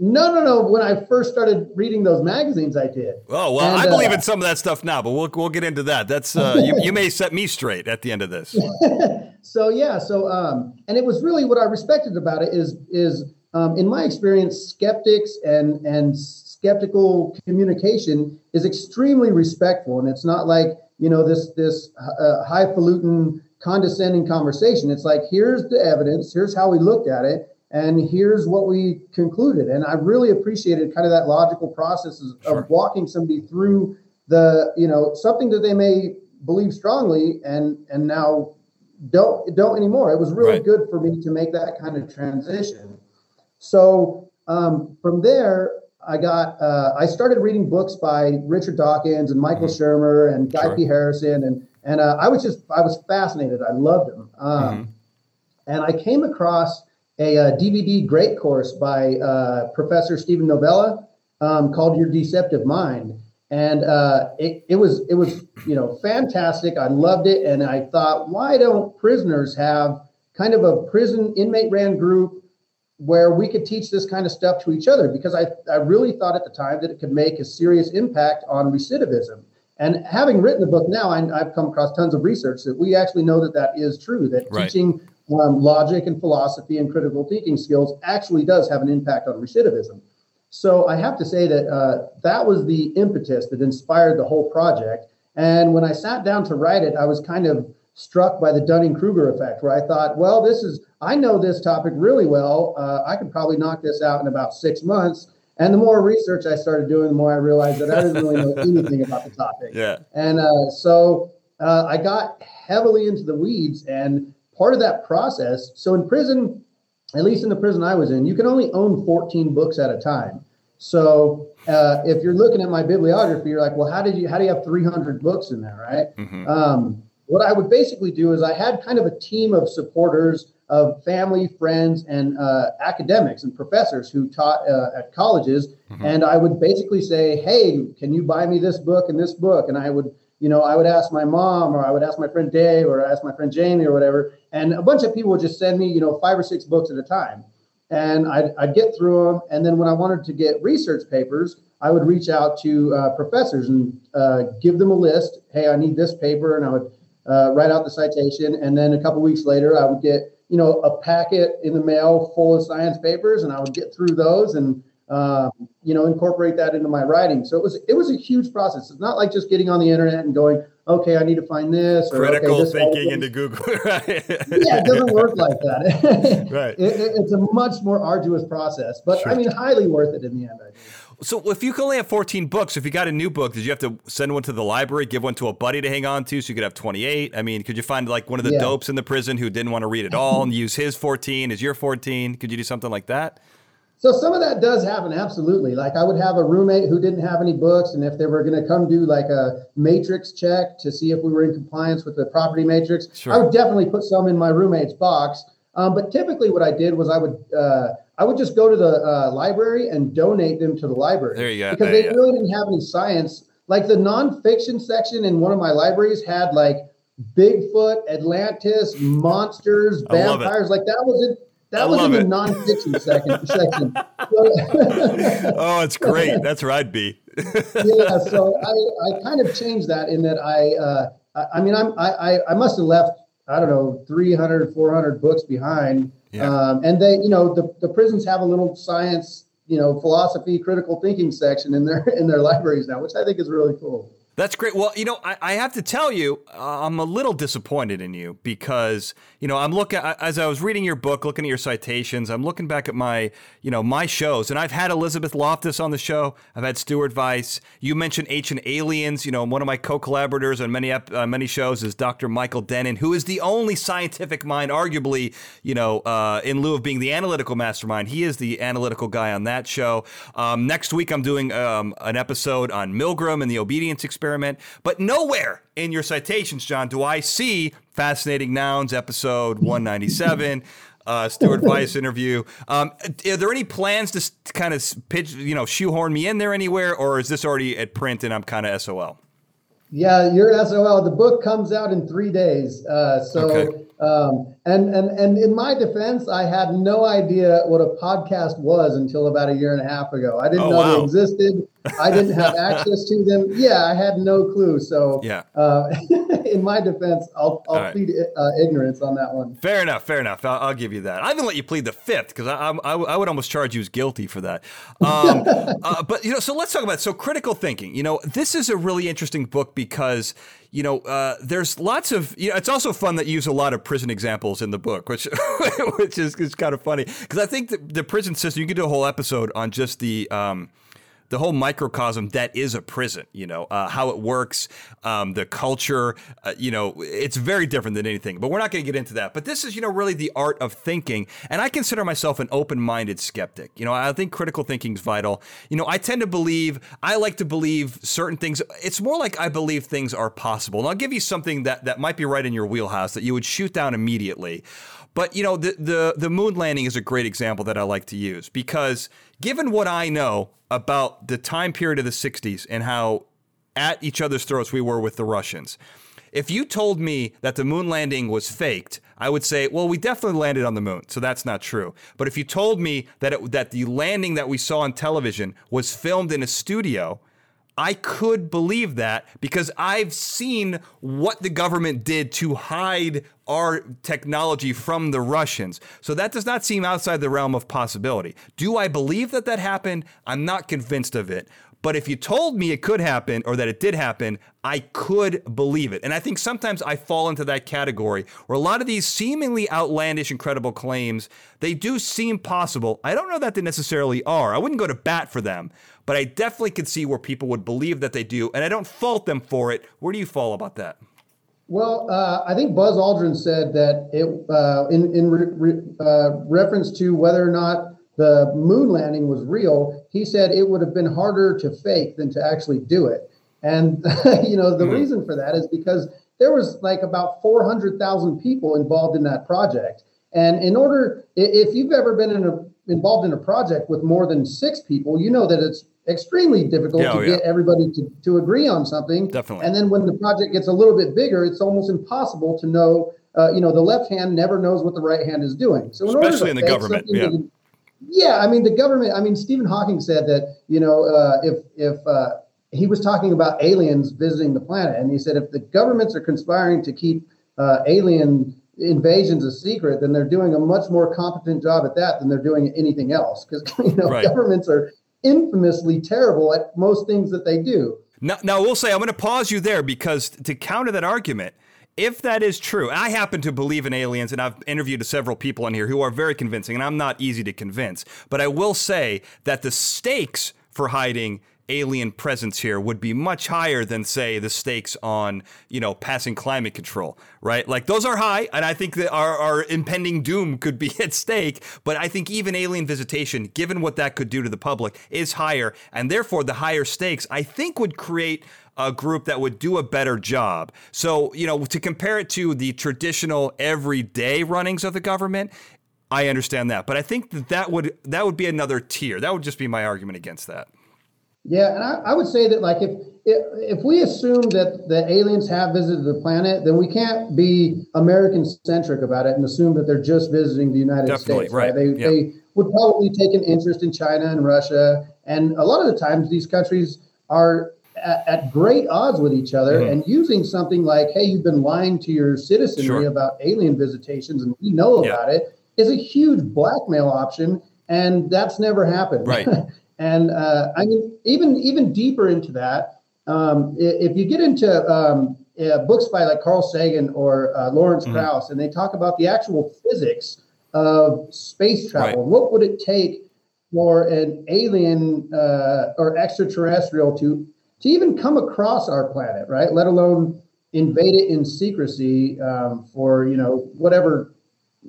no, no, no. When I first started reading those magazines, I did. Oh well, and, I believe uh, in some of that stuff now, but we'll we'll get into that. That's uh, you, you may set me straight at the end of this. so yeah, so um, and it was really what I respected about it is is um, in my experience, skeptics and and skeptical communication is extremely respectful, and it's not like you know this this uh, highfalutin condescending conversation. It's like here's the evidence, here's how we looked at it, and here's what we concluded. And I really appreciated kind of that logical process of sure. walking somebody through the, you know, something that they may believe strongly and and now don't don't anymore. It was really right. good for me to make that kind of transition. So um, from there, I got uh, I started reading books by Richard Dawkins and Michael mm-hmm. Shermer and Guy sure. P. Harrison, and and uh, I was just I was fascinated. I loved them, um, mm-hmm. and I came across a, a, DVD great course by uh, Professor Steven Novella um, called Your Deceptive Mind, and uh, it, it was it was you know fantastic. I loved it, and I thought, why don't prisoners have kind of a prison inmate ran group where we could teach this kind of stuff to each other because I, I really thought at the time that it could make a serious impact on recidivism. And having written the book now, I, have come across tons of research that we actually know that that is true, that right. teaching um, logic and philosophy and critical thinking skills actually does have an impact on recidivism. So I have to say that uh, that was the impetus that inspired the whole project. And when I sat down to write it, I was kind of struck by the Dunning Kruger effect, where I thought, well, this is, I know this topic really well. Uh, I could probably knock this out in about six months. And the more research I started doing, the more I realized that I didn't really know anything about the topic. Yeah. And uh, so uh, I got heavily into the weeds. And part of that process, so in prison, at least in the prison I was in, you can only own 14 books at a time. So uh, if you're looking at my bibliography, you're like, well, how did you how do you have 300 books in there, right? Mm-hmm. Um, what I would basically do is I had kind of a team of supporters of family, friends, and uh, academics and professors who taught uh, at colleges. Mm-hmm. And I would basically say, "Hey, can you buy me this book and this book?" And I would, you know, I would ask my mom, or I would ask my friend Dave, or ask my friend Jamie, or whatever. And a bunch of people would just send me, you know, five or six books at a time. And I'd, I'd get through them. And then when I wanted to get research papers, I would reach out to uh, professors and uh, give them a list. Hey, I need this paper, and I would uh, write out the citation, and then a couple weeks later, I would get you know a packet in the mail full of science papers, and I would get through those and um, you know incorporate that into my writing. So it was it was a huge process. It's not like just getting on the internet and going, okay, I need to find this. Or, Critical okay, this thinking into Google. right. yeah, it doesn't work like that. right. It, it, it's a much more arduous process, but sure. I mean, highly worth it in the end. I think. So if you can only have 14 books, if you got a new book, did you have to send one to the library, give one to a buddy to hang on to so you could have 28? I mean, could you find like one of the yeah. dopes in the prison who didn't want to read at all and use his 14 as your 14? Could you do something like that? So some of that does happen, absolutely. Like I would have a roommate who didn't have any books, and if they were going to come do like a matrix check to see if we were in compliance with the property matrix, sure. I would definitely put some in my roommate's box. Um, but typically, what I did was I would uh, I would just go to the uh, library and donate them to the library. There you go. Because they really didn't have any science. Like the nonfiction section in one of my libraries had like Bigfoot, Atlantis, monsters, vampires. Like that was it. That I was in the nonfiction section. section. oh, it's great. That's where I'd be. yeah, so I, I kind of changed that in that I uh, I, I mean I'm I I must have left I don't know 300 400 books behind Um, and they, you know, the, the prisons have a little science, you know, philosophy, critical thinking section in their in their libraries now, which I think is really cool. That's great. Well, you know, I, I have to tell you, uh, I'm a little disappointed in you because, you know, I'm looking as I was reading your book, looking at your citations. I'm looking back at my, you know, my shows, and I've had Elizabeth Loftus on the show. I've had Stuart Vyse. You mentioned Ancient Aliens. You know, one of my co-collaborators on many uh, many shows is Dr. Michael Dennin, who is the only scientific mind, arguably, you know, uh, in lieu of being the analytical mastermind, he is the analytical guy on that show. Um, next week, I'm doing um, an episode on Milgram and the obedience experiment experiment. But nowhere in your citations, John, do I see Fascinating Nouns, episode 197. Uh, Stuart Vyse interview. Um, are there any plans to kind of pitch, you know, shoehorn me in there anywhere, or is this already at print and I'm kind of SOL? Yeah, you're SOL. The book comes out in three days. Uh, so, okay. um, and and and in my defense, I had no idea what a podcast was until about a year and a half ago. I didn't oh, know wow. they existed. I didn't have access to them. Yeah, I had no clue. So yeah. Uh, in my defense, I'll, I'll right. plead uh, ignorance on that one. Fair enough. Fair enough. I'll, I'll, give you that. I even let you plead the fifth because I, I, I, would almost charge you as guilty for that. Um, uh, but you know, so let's talk about it. so critical thinking. You know, this is a really interesting book because you know, uh, there's lots of. You know, it's also fun that you use a lot of prison examples in the book, which which is, is kind of funny because I think the, the prison system. You could do a whole episode on just the. Um, the whole microcosm that is a prison, you know, uh, how it works, um, the culture, uh, you know, it's very different than anything. But we're not going to get into that. But this is, you know, really the art of thinking. And I consider myself an open minded skeptic. You know, I think critical thinking is vital. You know, I tend to believe, I like to believe certain things. It's more like I believe things are possible. And I'll give you something that, that might be right in your wheelhouse that you would shoot down immediately. But you know, the, the the moon landing is a great example that I like to use because given what I know about the time period of the 60s and how at each other's throats we were with the Russians. If you told me that the moon landing was faked, I would say, well, we definitely landed on the moon, so that's not true. But if you told me that it, that the landing that we saw on television was filmed in a studio, I could believe that because I've seen what the government did to hide our technology from the Russians. So that does not seem outside the realm of possibility. Do I believe that that happened? I'm not convinced of it. But if you told me it could happen or that it did happen, I could believe it. And I think sometimes I fall into that category where a lot of these seemingly outlandish, incredible claims, they do seem possible. I don't know that they necessarily are. I wouldn't go to bat for them, but I definitely could see where people would believe that they do. And I don't fault them for it. Where do you fall about that? Well, uh, I think Buzz Aldrin said that it, uh, in, in re, re, uh, reference to whether or not the moon landing was real, he said it would have been harder to fake than to actually do it. And you know the mm-hmm. reason for that is because there was like about 400,000 people involved in that project. And in order, if you've ever been in a, involved in a project with more than six people, you know that it's extremely difficult yeah, to oh, get yeah. everybody to, to agree on something. Definitely. And then when the project gets a little bit bigger, it's almost impossible to know. Uh, you know, the left hand never knows what the right hand is doing. So, in especially in the government, yeah. Yeah, I mean the government. I mean Stephen Hawking said that you know uh, if if uh, he was talking about aliens visiting the planet, and he said if the governments are conspiring to keep uh, alien invasions a secret, then they're doing a much more competent job at that than they're doing anything else. Because you know right. governments are infamously terrible at most things that they do. Now, now we'll say I'm going to pause you there because to counter that argument if that is true, I happen to believe in aliens, and I've interviewed several people on here who are very convincing, and I'm not easy to convince. But I will say that the stakes for hiding alien presence here would be much higher than say the stakes on you know passing climate control right like those are high and i think that our, our impending doom could be at stake but i think even alien visitation given what that could do to the public is higher and therefore the higher stakes i think would create a group that would do a better job. So, you know, to compare it to the traditional everyday runnings of the government, I understand that, but I think that that would that would be another tier. That would just be my argument against that. Yeah, and I, I would say that like if, if if we assume that the aliens have visited the planet, then we can't be American centric about it and assume that they're just visiting the United Definitely, States. Right. They yep. they would probably take an interest in China and Russia, and a lot of the times these countries are at, at great odds with each other mm-hmm. and using something like, hey, you've been lying to your citizenry sure. about alien visitations and we know yeah. about it is a huge blackmail option. And that's never happened. Right. and uh, I mean, even even deeper into that, um, if you get into um, uh, books by like Carl Sagan or uh, Lawrence mm-hmm. Krauss, and they talk about the actual physics of space travel, right. what would it take for an alien uh, or extraterrestrial to to even come across our planet, right? Let alone invade it in secrecy um, for you know whatever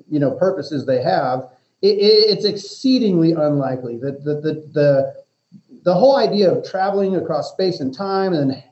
you know purposes they have. It, it, it's exceedingly unlikely that the, the the the whole idea of traveling across space and time and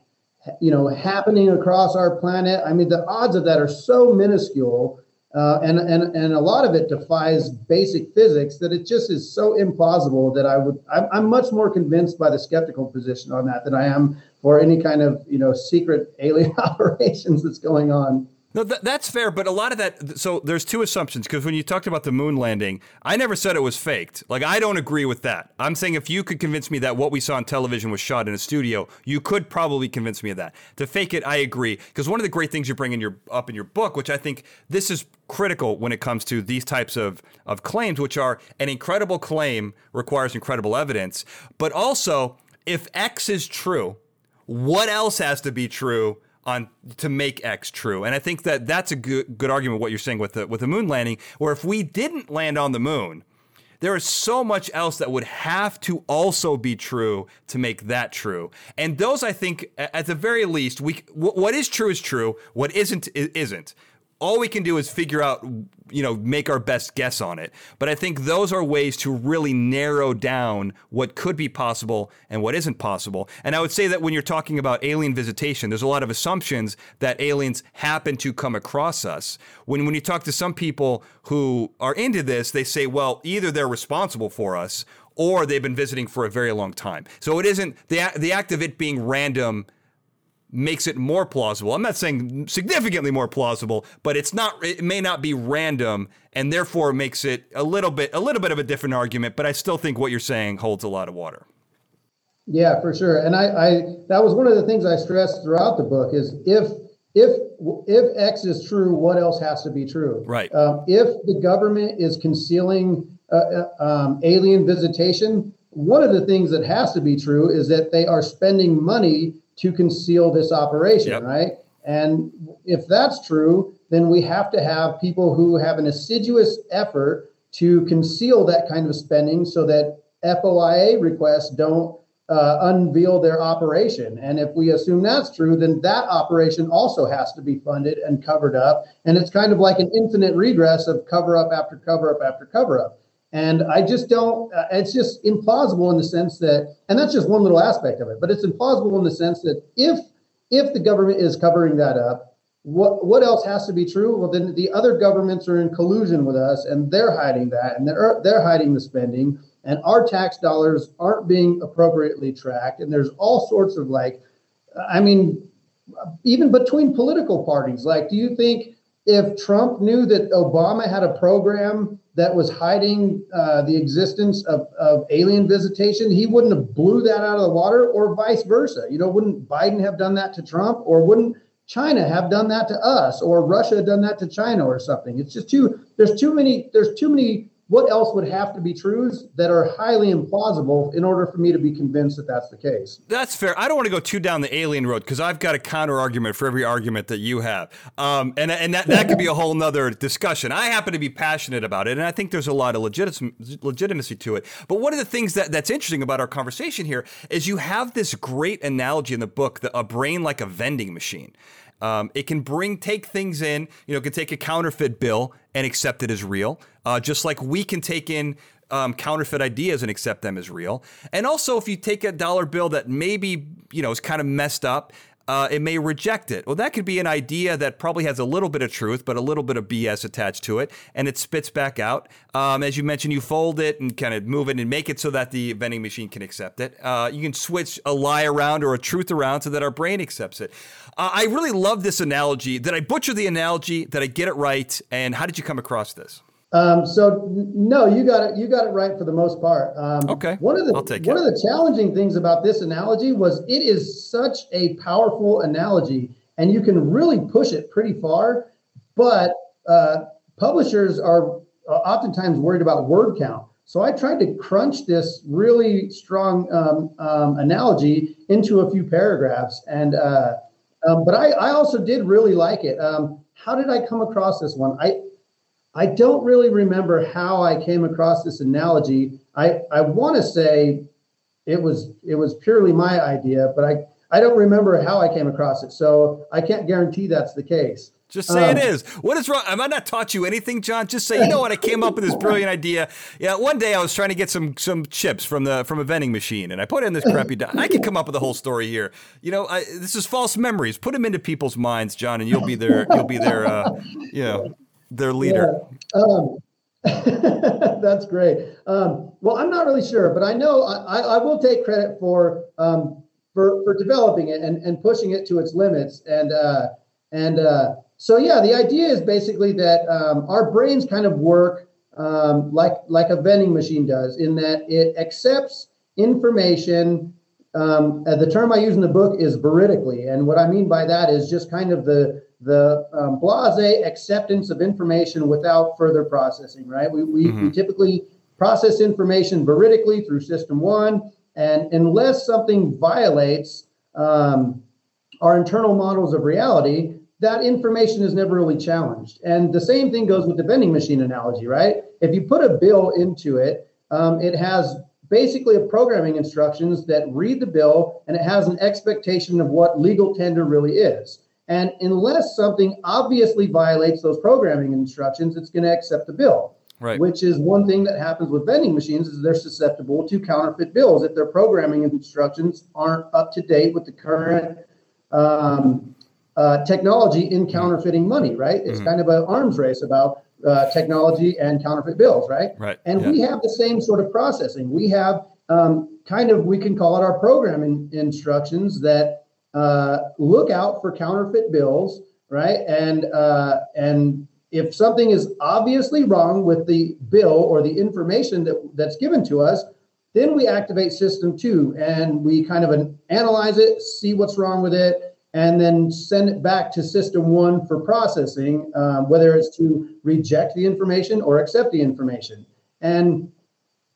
you know happening across our planet. I mean, the odds of that are so minuscule uh, and, and, and a lot of it defies basic physics that it just is so implausible that I would, I'm, I'm much more convinced by the skeptical position on that than I am for any kind of, you know, secret alien operations that's going on. No, th- that's fair, but a lot of that. So there's two assumptions because when you talked about the moon landing, I never said it was faked. Like I don't agree with that. I'm saying if you could convince me that what we saw on television was shot in a studio, you could probably convince me of that. To fake it, I agree because one of the great things you bring in your up in your book, which I think this is critical when it comes to these types of of claims, which are an incredible claim requires incredible evidence, but also if X is true, what else has to be true? On to make X true. And I think that that's a good good argument what you're saying with the with the moon landing where if we didn't land on the moon, there is so much else that would have to also be true to make that true. And those I think at the very least we what is true is true, what isn't isn't all we can do is figure out, you know, make our best guess on it. But I think those are ways to really narrow down what could be possible and what isn't possible. And I would say that when you're talking about alien visitation, there's a lot of assumptions that aliens happen to come across us. When when you talk to some people who are into this, they say, well, either they're responsible for us or they've been visiting for a very long time. So it isn't the the act of it being random makes it more plausible. I'm not saying significantly more plausible, but it's not it may not be random and therefore makes it a little bit a little bit of a different argument, but I still think what you're saying holds a lot of water. Yeah, for sure. And I, I that was one of the things I stressed throughout the book is if if if X is true, what else has to be true? Right. Um, if the government is concealing uh, uh um, alien visitation, one of the things that has to be true is that they are spending money to conceal this operation, yep. right? And if that's true, then we have to have people who have an assiduous effort to conceal that kind of spending so that FOIA requests don't uh, unveil their operation. And if we assume that's true, then that operation also has to be funded and covered up. And it's kind of like an infinite regress of cover up after cover up after cover up. And I just don't, uh, it's just implausible in the sense that, and that's just one little aspect of it, but it's implausible in the sense that if, if the government is covering that up, what, what else has to be true? Well, then the other governments are in collusion with us and they're hiding that and they're, they're hiding the spending and our tax dollars aren't being appropriately tracked. And there's all sorts of like, I mean, even between political parties, like, do you think if Trump knew that Obama had a program that was hiding uh, the existence of, of alien visitation, he wouldn't have blew that out of the water, or vice versa. You know, wouldn't Biden have done that to Trump, or wouldn't China have done that to us, or Russia done that to China, or something? It's just too. There's too many. There's too many what else would have to be truths that are highly implausible in order for me to be convinced that that's the case? That's fair. I don't want to go too down the alien road because I've got a counter argument for every argument that you have. Um, and and that, that could be a whole nother discussion. I happen to be passionate about it, and I think there's a lot of legit- legitimacy to it. But one of the things that, that's interesting about our conversation here is you have this great analogy in the book, the, a brain like a vending machine. Um, it can bring take things in. You know, it can take a counterfeit bill and accept it as real, uh, just like we can take in um, counterfeit ideas and accept them as real. And also, if you take a dollar bill that maybe you know is kind of messed up uh, it may reject it. Well, that could be an idea that probably has a little bit of truth, but a little bit of BS attached to it, and it spits back out. Um, as you mentioned, you fold it and kind of move it and make it so that the vending machine can accept it. Uh, you can switch a lie around or a truth around so that our brain accepts it. Uh, I really love this analogy. Did I butcher the analogy? Did I get it right? And how did you come across this? Um, so no, you got it. You got it right for the most part. Um, okay. One of the one it. of the challenging things about this analogy was it is such a powerful analogy, and you can really push it pretty far. But uh, publishers are uh, oftentimes worried about word count. So I tried to crunch this really strong um, um analogy into a few paragraphs, and uh, um, but I, I also did really like it. Um, how did I come across this one? I I don't really remember how I came across this analogy. I, I want to say it was it was purely my idea, but I, I don't remember how I came across it. So I can't guarantee that's the case. Just say um, it is. What is wrong? Have I not taught you anything, John? Just say, you know what? I came up with this brilliant idea. Yeah, one day I was trying to get some some chips from the from a vending machine, and I put in this crappy. Di- I could come up with a whole story here. You know, I, this is false memories. Put them into people's minds, John, and you'll be there. You'll be there. Uh, you know, their leader. Yeah. Um, that's great. Um, well, I'm not really sure, but I know I, I will take credit for um, for for developing it and, and pushing it to its limits. And uh, and uh, so yeah, the idea is basically that um, our brains kind of work um, like like a vending machine does, in that it accepts information. Um, uh, the term I use in the book is veridically, and what I mean by that is just kind of the the um, blase acceptance of information without further processing. Right? We we, mm-hmm. we typically process information veridically through system one, and unless something violates um, our internal models of reality, that information is never really challenged. And the same thing goes with the vending machine analogy, right? If you put a bill into it, um, it has basically a programming instructions that read the bill and it has an expectation of what legal tender really is. And unless something obviously violates those programming instructions, it's going to accept the bill. Right. Which is one thing that happens with vending machines is they're susceptible to counterfeit bills if their programming instructions aren't up to date with the current um, uh, technology in counterfeiting money, right? It's mm-hmm. kind of an arms race about uh, technology and counterfeit bills, right? Right. And yeah. we have the same sort of processing. We have um, kind of, we can call it our programming instructions that uh, look out for counterfeit bills, right? And uh, and if something is obviously wrong with the bill or the information that, that's given to us, then we activate system two and we kind of an, analyze it, see what's wrong with it, and then send it back to system one for processing, um, whether it's to reject the information or accept the information. And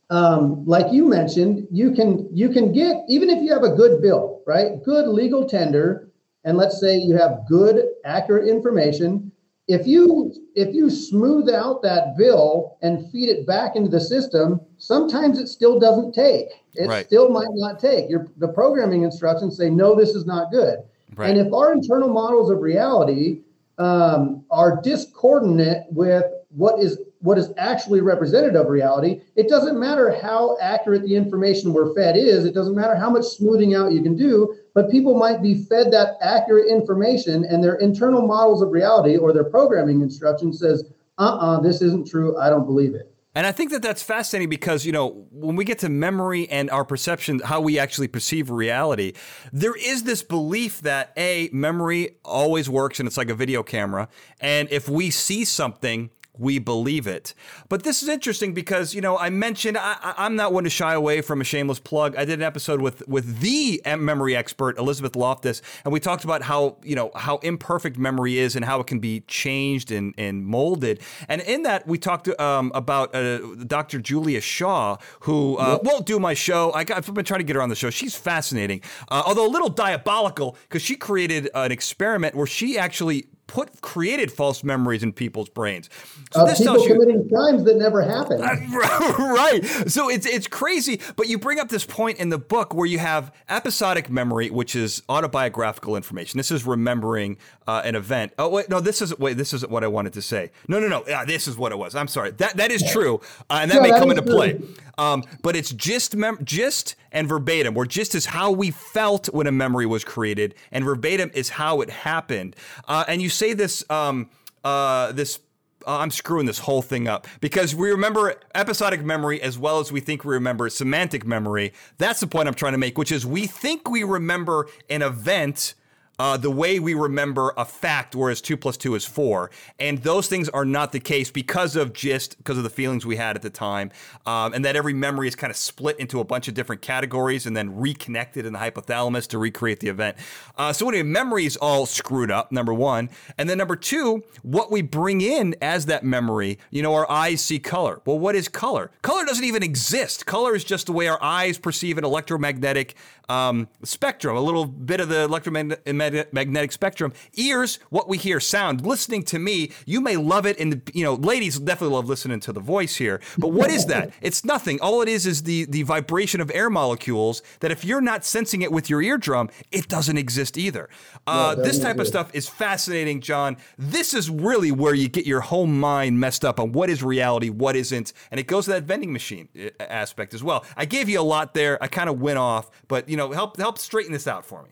um, like you mentioned, you can you can get even if you have a good bill, right? Good legal tender, and let's say you have good accurate information. If you if you smooth out that bill and feed it back into the system, sometimes it still doesn't take. It right. still might not take. Your the programming instructions say no, this is not good. Right. And if our internal models of reality um, are discordant with what is what is actually represented of reality, it doesn't matter how accurate the information we're fed is. It doesn't matter how much smoothing out you can do, but people might be fed that accurate information, and their internal models of reality or their programming instruction says, "Uh-uh, this isn't true. I don't believe it." And I think that that's fascinating because, you know, when we get to memory and our perception, how we actually perceive reality, there is this belief that A, memory always works and it's like a video camera. And if we see something, we believe it. But this is interesting because you know I mentioned I, am not one to shy away from a shameless plug. I did an episode with with the memory expert Elizabeth Loftus, and we talked about how you know how imperfect memory is and how it can be changed and, and molded. And in that we talked um, about uh, Dr. Julia Shaw, who uh, yep. won't do my show. I got, I've been trying to get her on the show. She's fascinating, uh, although a little diabolical because she created an experiment where she actually put created false memories in people's brains. So uh, this people tells you, committing crimes that never happened. right. So it's it's crazy. But you bring up this point in the book where you have episodic memory, which is autobiographical information. This is remembering uh, an event. Oh wait, no, this is wait, this isn't what I wanted to say. No, no, no. Yeah, this is what it was. I'm sorry. That that is true, uh, and that may that come into true. play. Um, but it's just mem- just and verbatim, where just is how we felt when a memory was created, and verbatim is how it happened. Uh, and you say this um, uh, this uh, I'm screwing this whole thing up because we remember episodic memory as well as we think we remember semantic memory. That's the point I'm trying to make, which is we think we remember an event uh, the way we remember a fact, whereas two plus two is four. And those things are not the case because of just because of the feelings we had at the time, um, and that every memory is kind of split into a bunch of different categories and then reconnected in the hypothalamus to recreate the event. Uh, so anyway, memory is all screwed up. Number one, and then number two, what we bring in as that memory. You know, our eyes see color. Well, what is color? Color doesn't even exist. Color is just the way our eyes perceive an electromagnetic um, spectrum, a little bit of the electromagnetic spectrum. Ears, what we hear, sound. Listening to me, you may love it, and you know, ladies definitely love listening to the voice here. But what is that? it's nothing. All it is is the the vibration of air molecules. That if you're not sensing it with your eardrum, it doesn't exist either. Uh, this type of stuff is fascinating, John. This is really where you get your whole mind messed up on what is reality, what isn't, and it goes to that vending machine uh, aspect as well. I gave you a lot there. I kind of went off, but you know, help help straighten this out for me.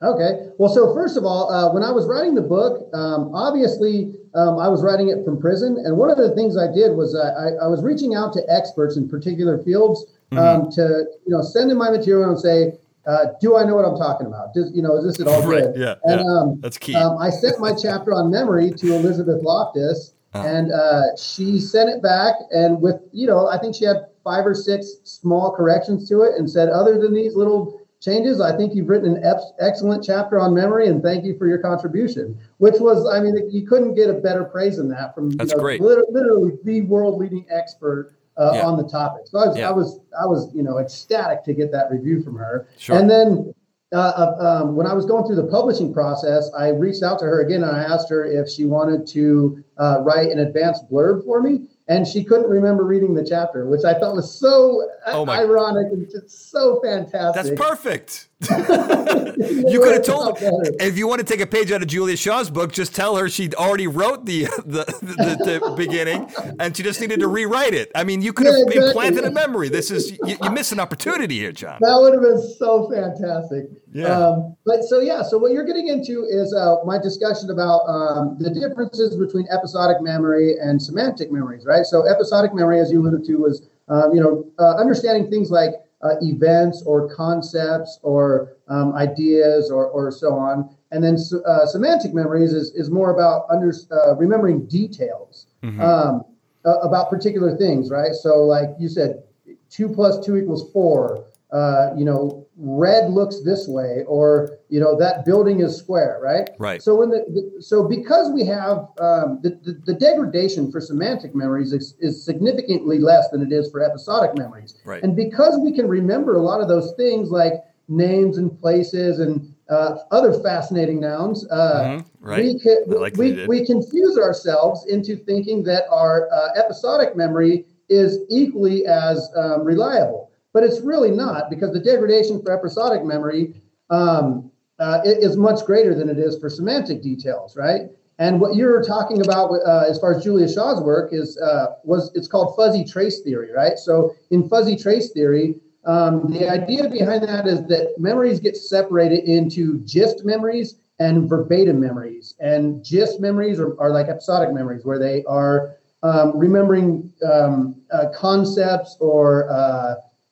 Okay. Well, so first of all, uh, when I was writing the book, um, obviously um, I was writing it from prison, and one of the things I did was uh, I, I, was reaching out to experts in particular fields um, mm-hmm. to you know send in my material and say, uh, do I know what I'm talking about? Does, you know, is this at all right, good? Yeah, and, yeah. Um, that's key. Um, I sent my chapter on memory to Elizabeth Loftus, uh-huh. and uh, she sent it back. And with, you know, I think she had five or six small corrections to it and said, other than these little changes, I think you've written an excellent chapter on memory, and thank you for your contribution. Which was, I mean, you couldn't get a better praise than that from That's you know, great. literally the world leading expert uh, yeah. on the topic. So I was, yeah. I was, I was, you know, ecstatic to get that review from her. Sure. And then uh, uh, um, when I was going through the publishing process, I reached out to her again and I asked her if she wanted to uh, write an advanced blurb for me and she couldn't remember reading the chapter, which I thought was so oh ironic and just so fantastic. That's perfect. you could have told her if you want to take a page out of Julia Shaw's book, just tell her she already wrote the the, the, the beginning and she just needed to rewrite it. I mean, you could have yeah, exactly. implanted a memory. This is you, you miss an opportunity here, John. That would have been so fantastic. Yeah. Um, but so yeah, so what you're getting into is uh, my discussion about um, the differences between episodic memory and semantic memories, right? So episodic memory, as you alluded to, was um, you know uh, understanding things like uh, events or concepts or um, ideas or, or so on. And then uh, semantic memories is, is more about under, uh, remembering details mm-hmm. um, about particular things, right? So, like you said, two plus two equals four. Uh, you know, red looks this way, or you know that building is square, right? Right. So when the, the so because we have um, the, the, the degradation for semantic memories is, is significantly less than it is for episodic memories, right? And because we can remember a lot of those things like names and places and uh, other fascinating nouns, uh, mm-hmm. right. we, can, like we, we confuse ourselves into thinking that our uh, episodic memory is equally as um, reliable but it's really not because the degradation for episodic memory um, uh, is much greater than it is for semantic details, right? And what you're talking about uh, as far as Julia Shaw's work is uh, was it's called fuzzy trace theory, right? So in fuzzy trace theory, um, the idea behind that is that memories get separated into gist memories and verbatim memories. And gist memories are, are like episodic memories, where they are um, remembering um, uh, concepts or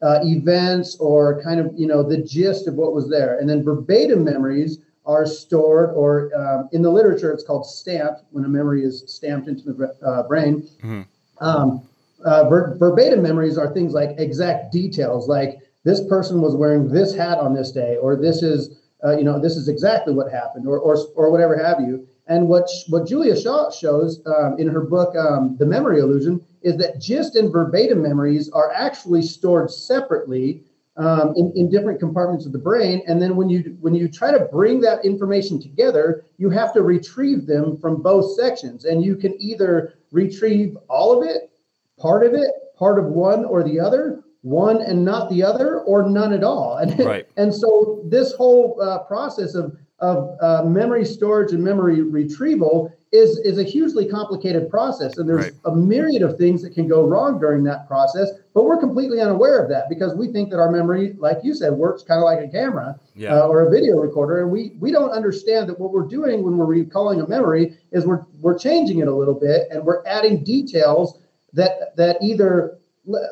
uh, events or kind of you know the gist of what was there. And then verbatim memories are stored or um, in the literature it's called stamped when a memory is stamped into the uh, brain. Mm-hmm. um, uh, ver- verbatim memories are things like exact details like this person was wearing this hat on this day or this is uh, you know this is exactly what happened or, or, or whatever have you. And what what Julia Shaw shows um, in her book um, The Memory Illusion is that gist and verbatim memories are actually stored separately um, in, in different compartments of the brain. And then when you when you try to bring that information together, you have to retrieve them from both sections. And you can either retrieve all of it, part of it, part of one or the other, one and not the other, or none at all. And, right. and so this whole uh, process of of uh, memory storage and memory retrieval is is a hugely complicated process and there's right. a myriad of things that can go wrong during that process but we're completely unaware of that because we think that our memory like you said works kind of like a camera yeah. uh, or a video recorder and we we don't understand that what we're doing when we're recalling a memory is we're we're changing it a little bit and we're adding details that that either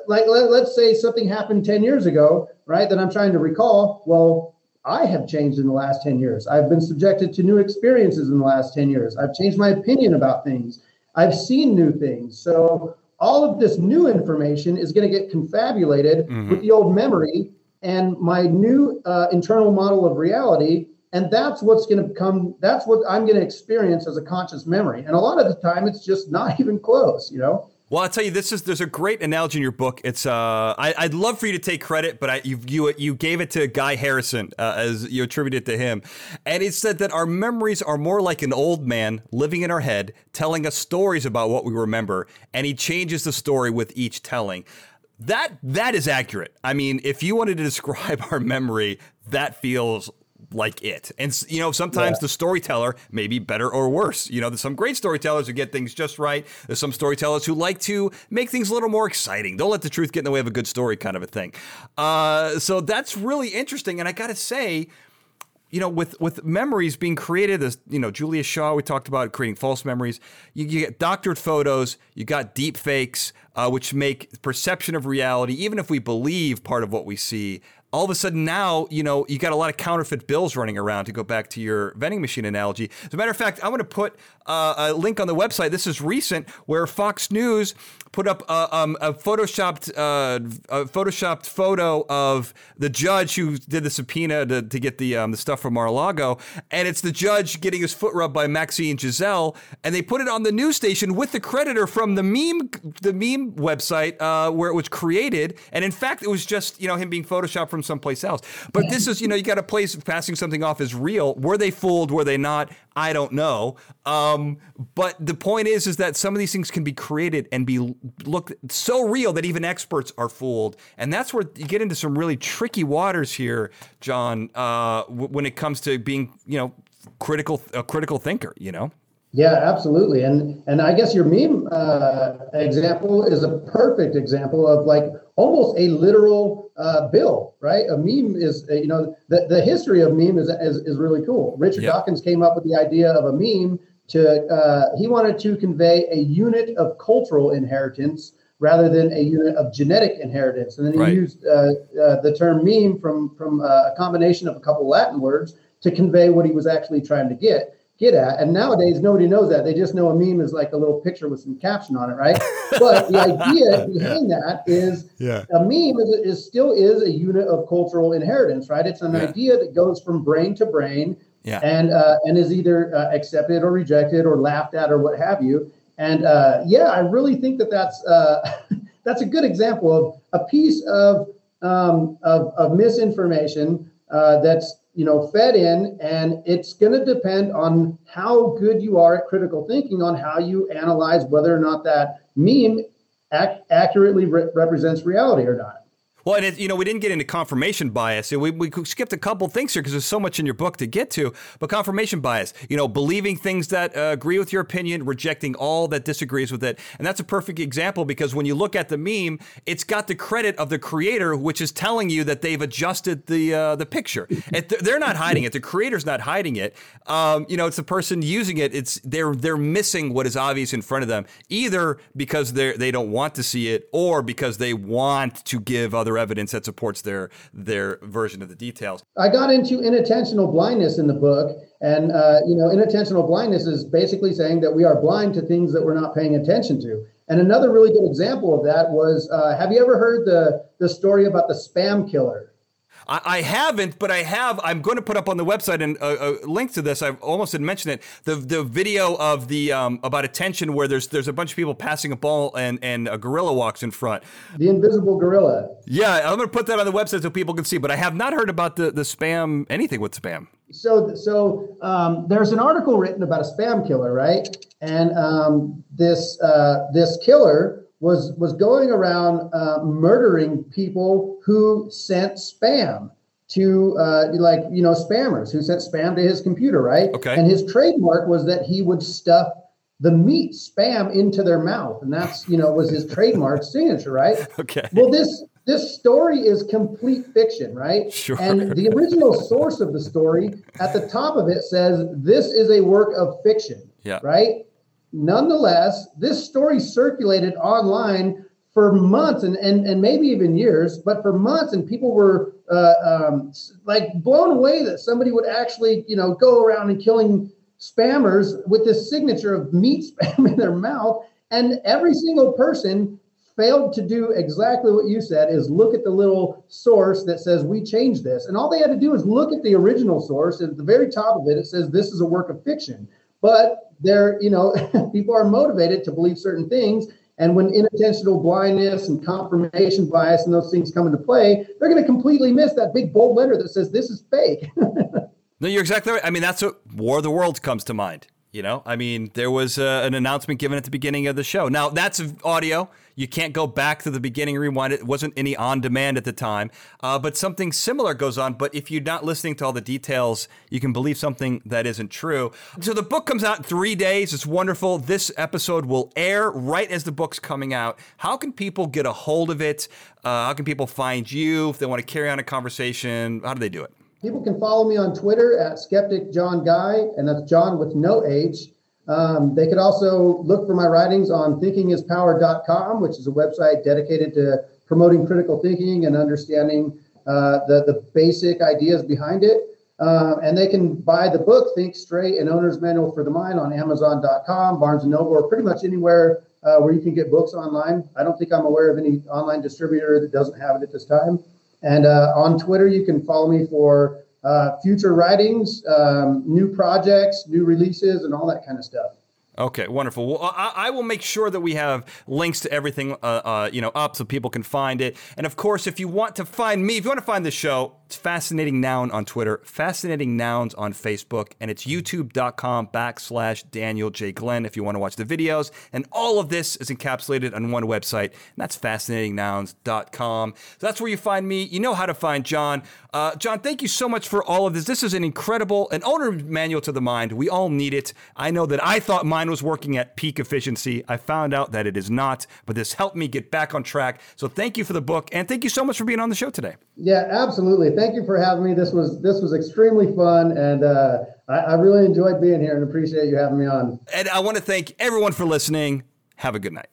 like let, let's say something happened 10 years ago right that i'm trying to recall well I have changed in the last 10 years. I've been subjected to new experiences in the last 10 years. I've changed my opinion about things. I've seen new things. So all of this new information is going to get confabulated mm-hmm. with the old memory and my new uh, internal model of reality. And that's what's going to come, that's what I'm going to experience as a conscious memory. And a lot of the time, it's just not even close, you know? Well, I'll tell you, this is there's a great analogy in your book. It's uh, I, would love for you to take credit, but I you you you gave it to Guy Harrison uh, as you attributed it to him, and it said that our memories are more like an old man living in our head, telling us stories about what we remember, and he changes the story with each telling. That that is accurate. I mean, if you wanted to describe our memory, that feels like it. And you know, sometimes yeah. the storyteller may be better or worse. You know, there's some great storytellers who get things just right. There's some storytellers who like to make things a little more exciting. Don't let the truth get in the way of a good story, kind of a thing. Uh, so that's really interesting. And I got to say, you know, with with memories being created, as you know, Julia Shaw, we talked about creating false memories. You, you get doctored photos, you got deep fakes, uh, which make perception of reality, even if we believe part of what we see, all of a sudden now, you know, you got a lot of counterfeit bills running around to go back to your vending machine analogy. As a matter of fact, I'm going to put uh, a link on the website. This is recent where Fox News put up a, um, a photoshopped uh, a photoshopped photo of the judge who did the subpoena to, to get the um, the stuff from Mar-a-Lago, and it's the judge getting his foot rubbed by Maxine Giselle, and they put it on the news station with the creditor from the meme the meme website uh, where it was created, and in fact, it was just you know him being photoshopped from someplace else. But this is you know you got a place passing something off as real. Were they fooled? Were they not? I don't know. Um, but the point is, is that some of these things can be created and be look so real that even experts are fooled, and that's where you get into some really tricky waters here, John. Uh, w- when it comes to being, you know, critical a critical thinker, you know. Yeah, absolutely. And and I guess your meme uh, example is a perfect example of like almost a literal uh, bill, right? A meme is, uh, you know, the, the history of meme is, is, is really cool. Richard yep. Dawkins came up with the idea of a meme to, uh, he wanted to convey a unit of cultural inheritance rather than a unit of genetic inheritance. And then he right. used uh, uh, the term meme from, from a combination of a couple Latin words to convey what he was actually trying to get get at. And nowadays, nobody knows that. They just know a meme is like a little picture with some caption on it, right? but the idea behind that is yeah. a meme is, is, still is a unit of cultural inheritance, right? It's an yeah. idea that goes from brain to brain yeah. and uh, and is either uh, accepted or rejected or laughed at or what have you. And uh, yeah, I really think that that's uh, that's a good example of a piece of um, of, of misinformation uh, that's you know fed in and it's going to depend on how good you are at critical thinking on how you analyze whether or not that meme ac- accurately re- represents reality or not well, and it, you know, we didn't get into confirmation bias. We, we skipped a couple things here because there's so much in your book to get to. But confirmation bias, you know, believing things that uh, agree with your opinion, rejecting all that disagrees with it. And that's a perfect example because when you look at the meme, it's got the credit of the creator, which is telling you that they've adjusted the uh, the picture. They're not hiding it. The creator's not hiding it. Um, you know, it's the person using it. It's they're they're missing what is obvious in front of them, either because they they don't want to see it or because they want to give other other evidence that supports their their version of the details. I got into inattentional blindness in the book, and uh, you know, inattentional blindness is basically saying that we are blind to things that we're not paying attention to. And another really good example of that was: uh, Have you ever heard the the story about the spam killer? I, I, haven't, but I have. I'm going to put up on the website and a, uh, a uh, link to this. I almost didn't mention it. The the video of the um, about attention where there's there's a bunch of people passing a ball and and a gorilla walks in front. The invisible gorilla. Yeah, I'm going to put that on the website so people can see. But I have not heard about the the spam anything with spam. So so um, there's an article written about a spam killer, right? And um, this uh, this killer was was going around uh, murdering people who sent spam to uh, like you know spammers who sent spam to his computer, right? Okay. And his trademark was that he would stuff the meat spam into their mouth, and that's you know was his trademark signature, right? Okay. Well, this this story is complete fiction, right? Sure. And the original source of the story at the top of it says this is a work of fiction. Yeah. Right. Nonetheless, this story circulated online for months and, and, and maybe even years, but for months, and people were uh, um, like blown away that somebody would actually, you know, go around and killing spammers with this signature of meat spam in their mouth. And every single person failed to do exactly what you said is look at the little source that says we changed this. And all they had to do is look at the original source. At the very top of it, it says this is a work of fiction. But they're, you know, people are motivated to believe certain things. And when inattentional blindness and confirmation bias and those things come into play, they're going to completely miss that big bold letter that says this is fake. no, you're exactly right. I mean, that's what War of the Worlds comes to mind. You know, I mean, there was uh, an announcement given at the beginning of the show. Now, that's audio. You can't go back to the beginning rewind it. Wasn't any on demand at the time. Uh, but something similar goes on. But if you're not listening to all the details, you can believe something that isn't true. So the book comes out in three days. It's wonderful. This episode will air right as the book's coming out. How can people get a hold of it? Uh, how can people find you if they want to carry on a conversation? How do they do it? People can follow me on Twitter at Skeptic Jon Guy, and that's Jon with no H. Um, they could also look for my writings on thinkingispower.com, which is a website dedicated to promoting critical thinking and understanding uh, the the basic ideas behind it. Uh, and they can buy the book Think Straight: An Owner's Manual for the Mind on Amazon.com, Barnes and Noble, or pretty much anywhere uh, where you can get books online. I don't think I'm aware of any online distributor that doesn't have it at this time. And uh, on Twitter, you can follow me for uh, future writings, um, new projects, new releases, and all that kind of stuff. Okay, wonderful. Well, I, I, will make sure that we have links to everything, uh, uh, you know, up so people can find it. And of course, if you want to find me, if you want to find the show, it's Fascinating Noun on Twitter, Fascinating Nouns on Facebook, and it's youtube.com backslash Daniel J. Glenn if you want to watch the videos. And all of this is encapsulated on one website, and that's fascinatingnouns.com. So that's where you find me. You know how to find Jon. Uh, Jon, thank you so much for all of this. This is an incredible, an owner manual to the mind. We all need it. I know that I thought mine was working at peak efficiency. I found out that it is not, but this helped me get back on track. So thank you for the book, and thank you so much for being on the show today. Yeah, absolutely. Thank you for having me. This was this was extremely fun, and uh, I, I really enjoyed being here and appreciate you having me on. And I want to thank everyone for listening. Have a good night.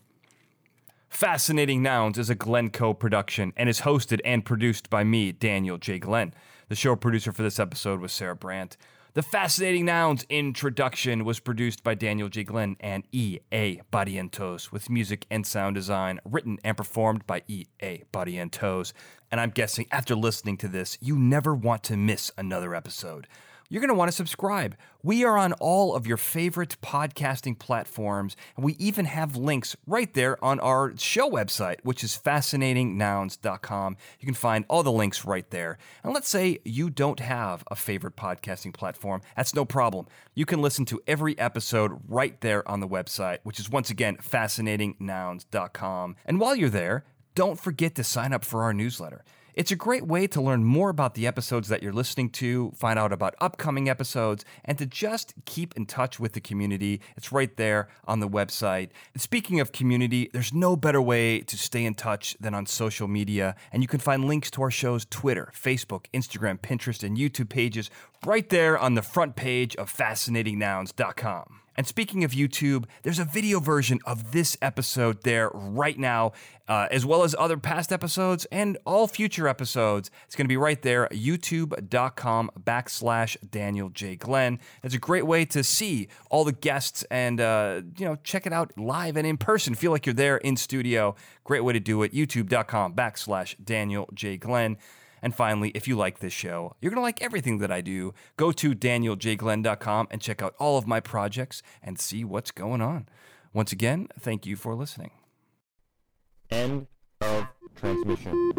Fascinating Nouns is a Glencoe production and is hosted and produced by me, Daniel J. Glenn. The show producer for this episode was Sarah Brandt. The Fascinating Nouns introduction was produced by Daniel J. Glenn and E.A. Barrientos, with music and sound design written and performed by E.A. Barrientos. And I'm guessing after listening to this, you never want to miss another episode you're going to want to subscribe. We are on all of your favorite podcasting platforms, and we even have links right there on our show website, which is fascinatingnouns.com. You can find all the links right there. And let's say you don't have a favorite podcasting platform, that's no problem. You can listen to every episode right there on the website, which is once again fascinatingnouns.com. And while you're there, don't forget to sign up for our newsletter. It's a great way to learn more about the episodes that you're listening to, find out about upcoming episodes, and to just keep in touch with the community. It's right there on the website. And speaking of community, there's no better way to stay in touch than on social media, and you can find links to our show's Twitter, Facebook, Instagram, Pinterest, and YouTube pages right there on the front page of fascinatingnouns.com. And speaking of YouTube, there's a video version of this episode there right now, uh, as well as other past episodes and all future episodes. It's going to be right there, youtube.com backslash Daniel J. Glenn. It's a great way to see all the guests and, uh, you know, check it out live and in person. Feel like you're there in studio. Great way to do it, youtube.com backslash Daniel J. Glenn. And finally, if you like this show, you're going to like everything that I do. Go to danieljglenn.com and check out all of my projects and see what's going on. Once again, thank you for listening. End of transmission.